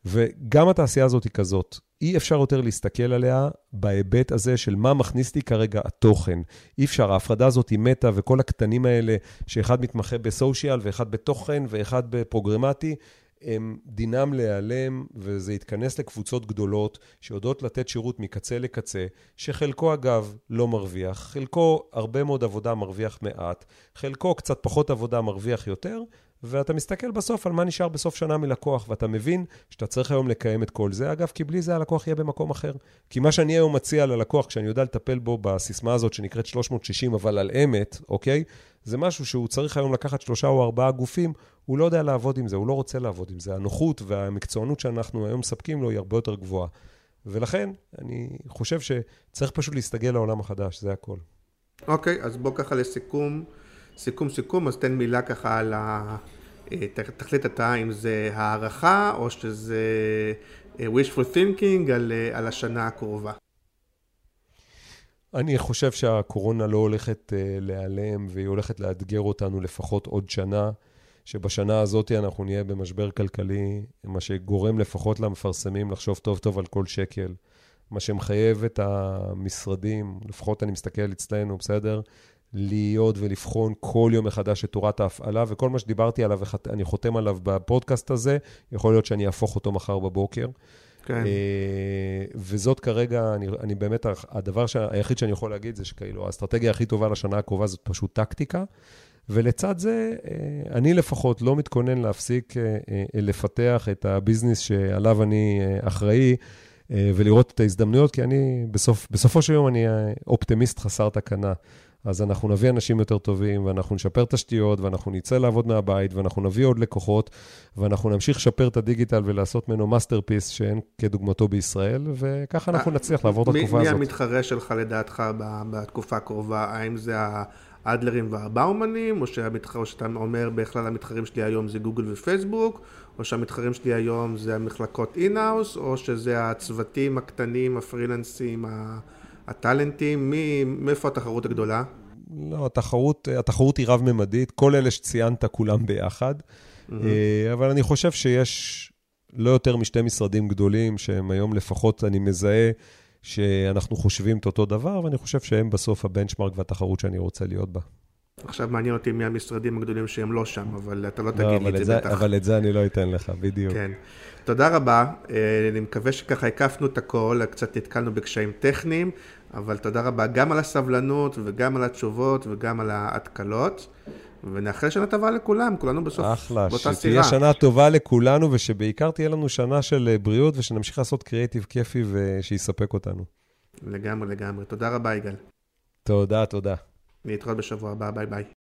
S4: וגם התעשייה הזאת היא כזאת. אי אפשר יותר להסתכל עליה בהיבט הזה של מה מכניס לי כרגע התוכן. אי אפשר, ההפרדה הזאת היא מתה, וכל הקטנים האלה, שאחד מתמחה בסושיאל, ואחד בתוכן, ואחד בפרוגרמטי, הם דינם להיעלם, וזה יתכנס לקבוצות גדולות שיודעות לתת שירות מקצה לקצה, שחלקו אגב לא מרוויח, חלקו הרבה מאוד עבודה מרוויח מעט, חלקו קצת פחות עבודה מרוויח יותר, ואתה מסתכל בסוף על מה נשאר בסוף שנה מלקוח, ואתה מבין שאתה צריך היום לקיים את כל זה. אגב, כי בלי זה הלקוח יהיה במקום אחר. כי מה שאני היום מציע ללקוח, כשאני יודע לטפל בו בסיסמה הזאת שנקראת 360, אבל על אמת, אוקיי? זה משהו שהוא צריך היום לקחת שלושה או ארבעה גופים, הוא לא יודע לעבוד עם זה, הוא לא רוצה לעבוד עם זה. הנוחות והמקצוענות שאנחנו היום מספקים לו היא הרבה יותר גבוהה. ולכן, אני חושב שצריך פשוט להסתגל לעולם החדש, זה הכל.
S3: אוקיי, אז בוא ככה לסיכום. סיכום סיכום, אז תן מילה ככה על ה... אה, תחליט אתה אם זה הערכה או שזה אה, wishful thinking על, אה, על השנה הקרובה.
S4: אני חושב שהקורונה לא הולכת להיעלם והיא הולכת לאתגר אותנו לפחות עוד שנה, שבשנה הזאת אנחנו נהיה במשבר כלכלי, מה שגורם לפחות למפרסמים לחשוב טוב טוב על כל שקל. מה שמחייב את המשרדים, לפחות אני מסתכל אצלנו, בסדר? להיות ולבחון כל יום מחדש את תורת ההפעלה, וכל מה שדיברתי עליו, אני חותם עליו בפודקאסט הזה, יכול להיות שאני אהפוך אותו מחר בבוקר. כן. אה, וזאת כרגע, אני, אני באמת, הדבר שה, היחיד שאני יכול להגיד זה שכאילו, האסטרטגיה הכי טובה לשנה הקרובה זאת פשוט טקטיקה. ולצד זה, אה, אני לפחות לא מתכונן להפסיק אה, לפתח את הביזנס שעליו אני אחראי. ולראות את ההזדמנויות, כי אני, בסוף, בסופו של יום אני אופטימיסט חסר תקנה. אז אנחנו נביא אנשים יותר טובים, ואנחנו נשפר תשתיות, ואנחנו נצא לעבוד מהבית, ואנחנו נביא עוד לקוחות, ואנחנו נמשיך לשפר את הדיגיטל ולעשות ממנו masterpiece שאין כדוגמתו בישראל, וככה אנחנו אה, נצליח לעבור את התקופה הזאת.
S3: מי המתחרה שלך לדעתך בתקופה הקרובה? האם זה האדלרים והבאומנים, או, שהמתחר, או שאתה אומר בכלל המתחרים שלי היום זה גוגל ופייסבוק, או שהמתחרים שלי היום זה המחלקות אינאוס, או שזה הצוותים הקטנים, הפרילנסים, הטאלנטים, מי, מאיפה התחרות הגדולה?
S4: לא, התחרות, התחרות היא רב-ממדית, כל אלה שציינת כולם ביחד, mm-hmm. אבל אני חושב שיש לא יותר משתי משרדים גדולים, שהם היום לפחות, אני מזהה שאנחנו חושבים את אותו דבר, ואני חושב שהם בסוף הבנצ'מארק והתחרות שאני רוצה להיות בה.
S3: עכשיו מעניין אותי מי המשרדים הגדולים שהם לא שם, אבל אתה לא, לא תגיד לי את זה, בטח.
S4: אבל את זה אני לא אתן לך, בדיוק.
S3: כן. תודה רבה, אה, אני מקווה שככה הקפנו את הכל, קצת נתקלנו בקשיים טכניים, אבל תודה רבה גם על הסבלנות וגם על התשובות וגם על ההתקלות. ונאחל שנה טובה לכולם, כולנו בסוף
S4: אחלה, באותה סירה. אחלה, שתהיה שנה טובה לכולנו, ושבעיקר תהיה לנו שנה של אה, בריאות, ושנמשיך לעשות קריאיטיב כיפי ושיספק אותנו.
S3: לגמרי, לגמרי. תודה רבה, יגאל.
S4: תודה, תודה.
S3: להתראות בשבוע הבא, ביי ביי.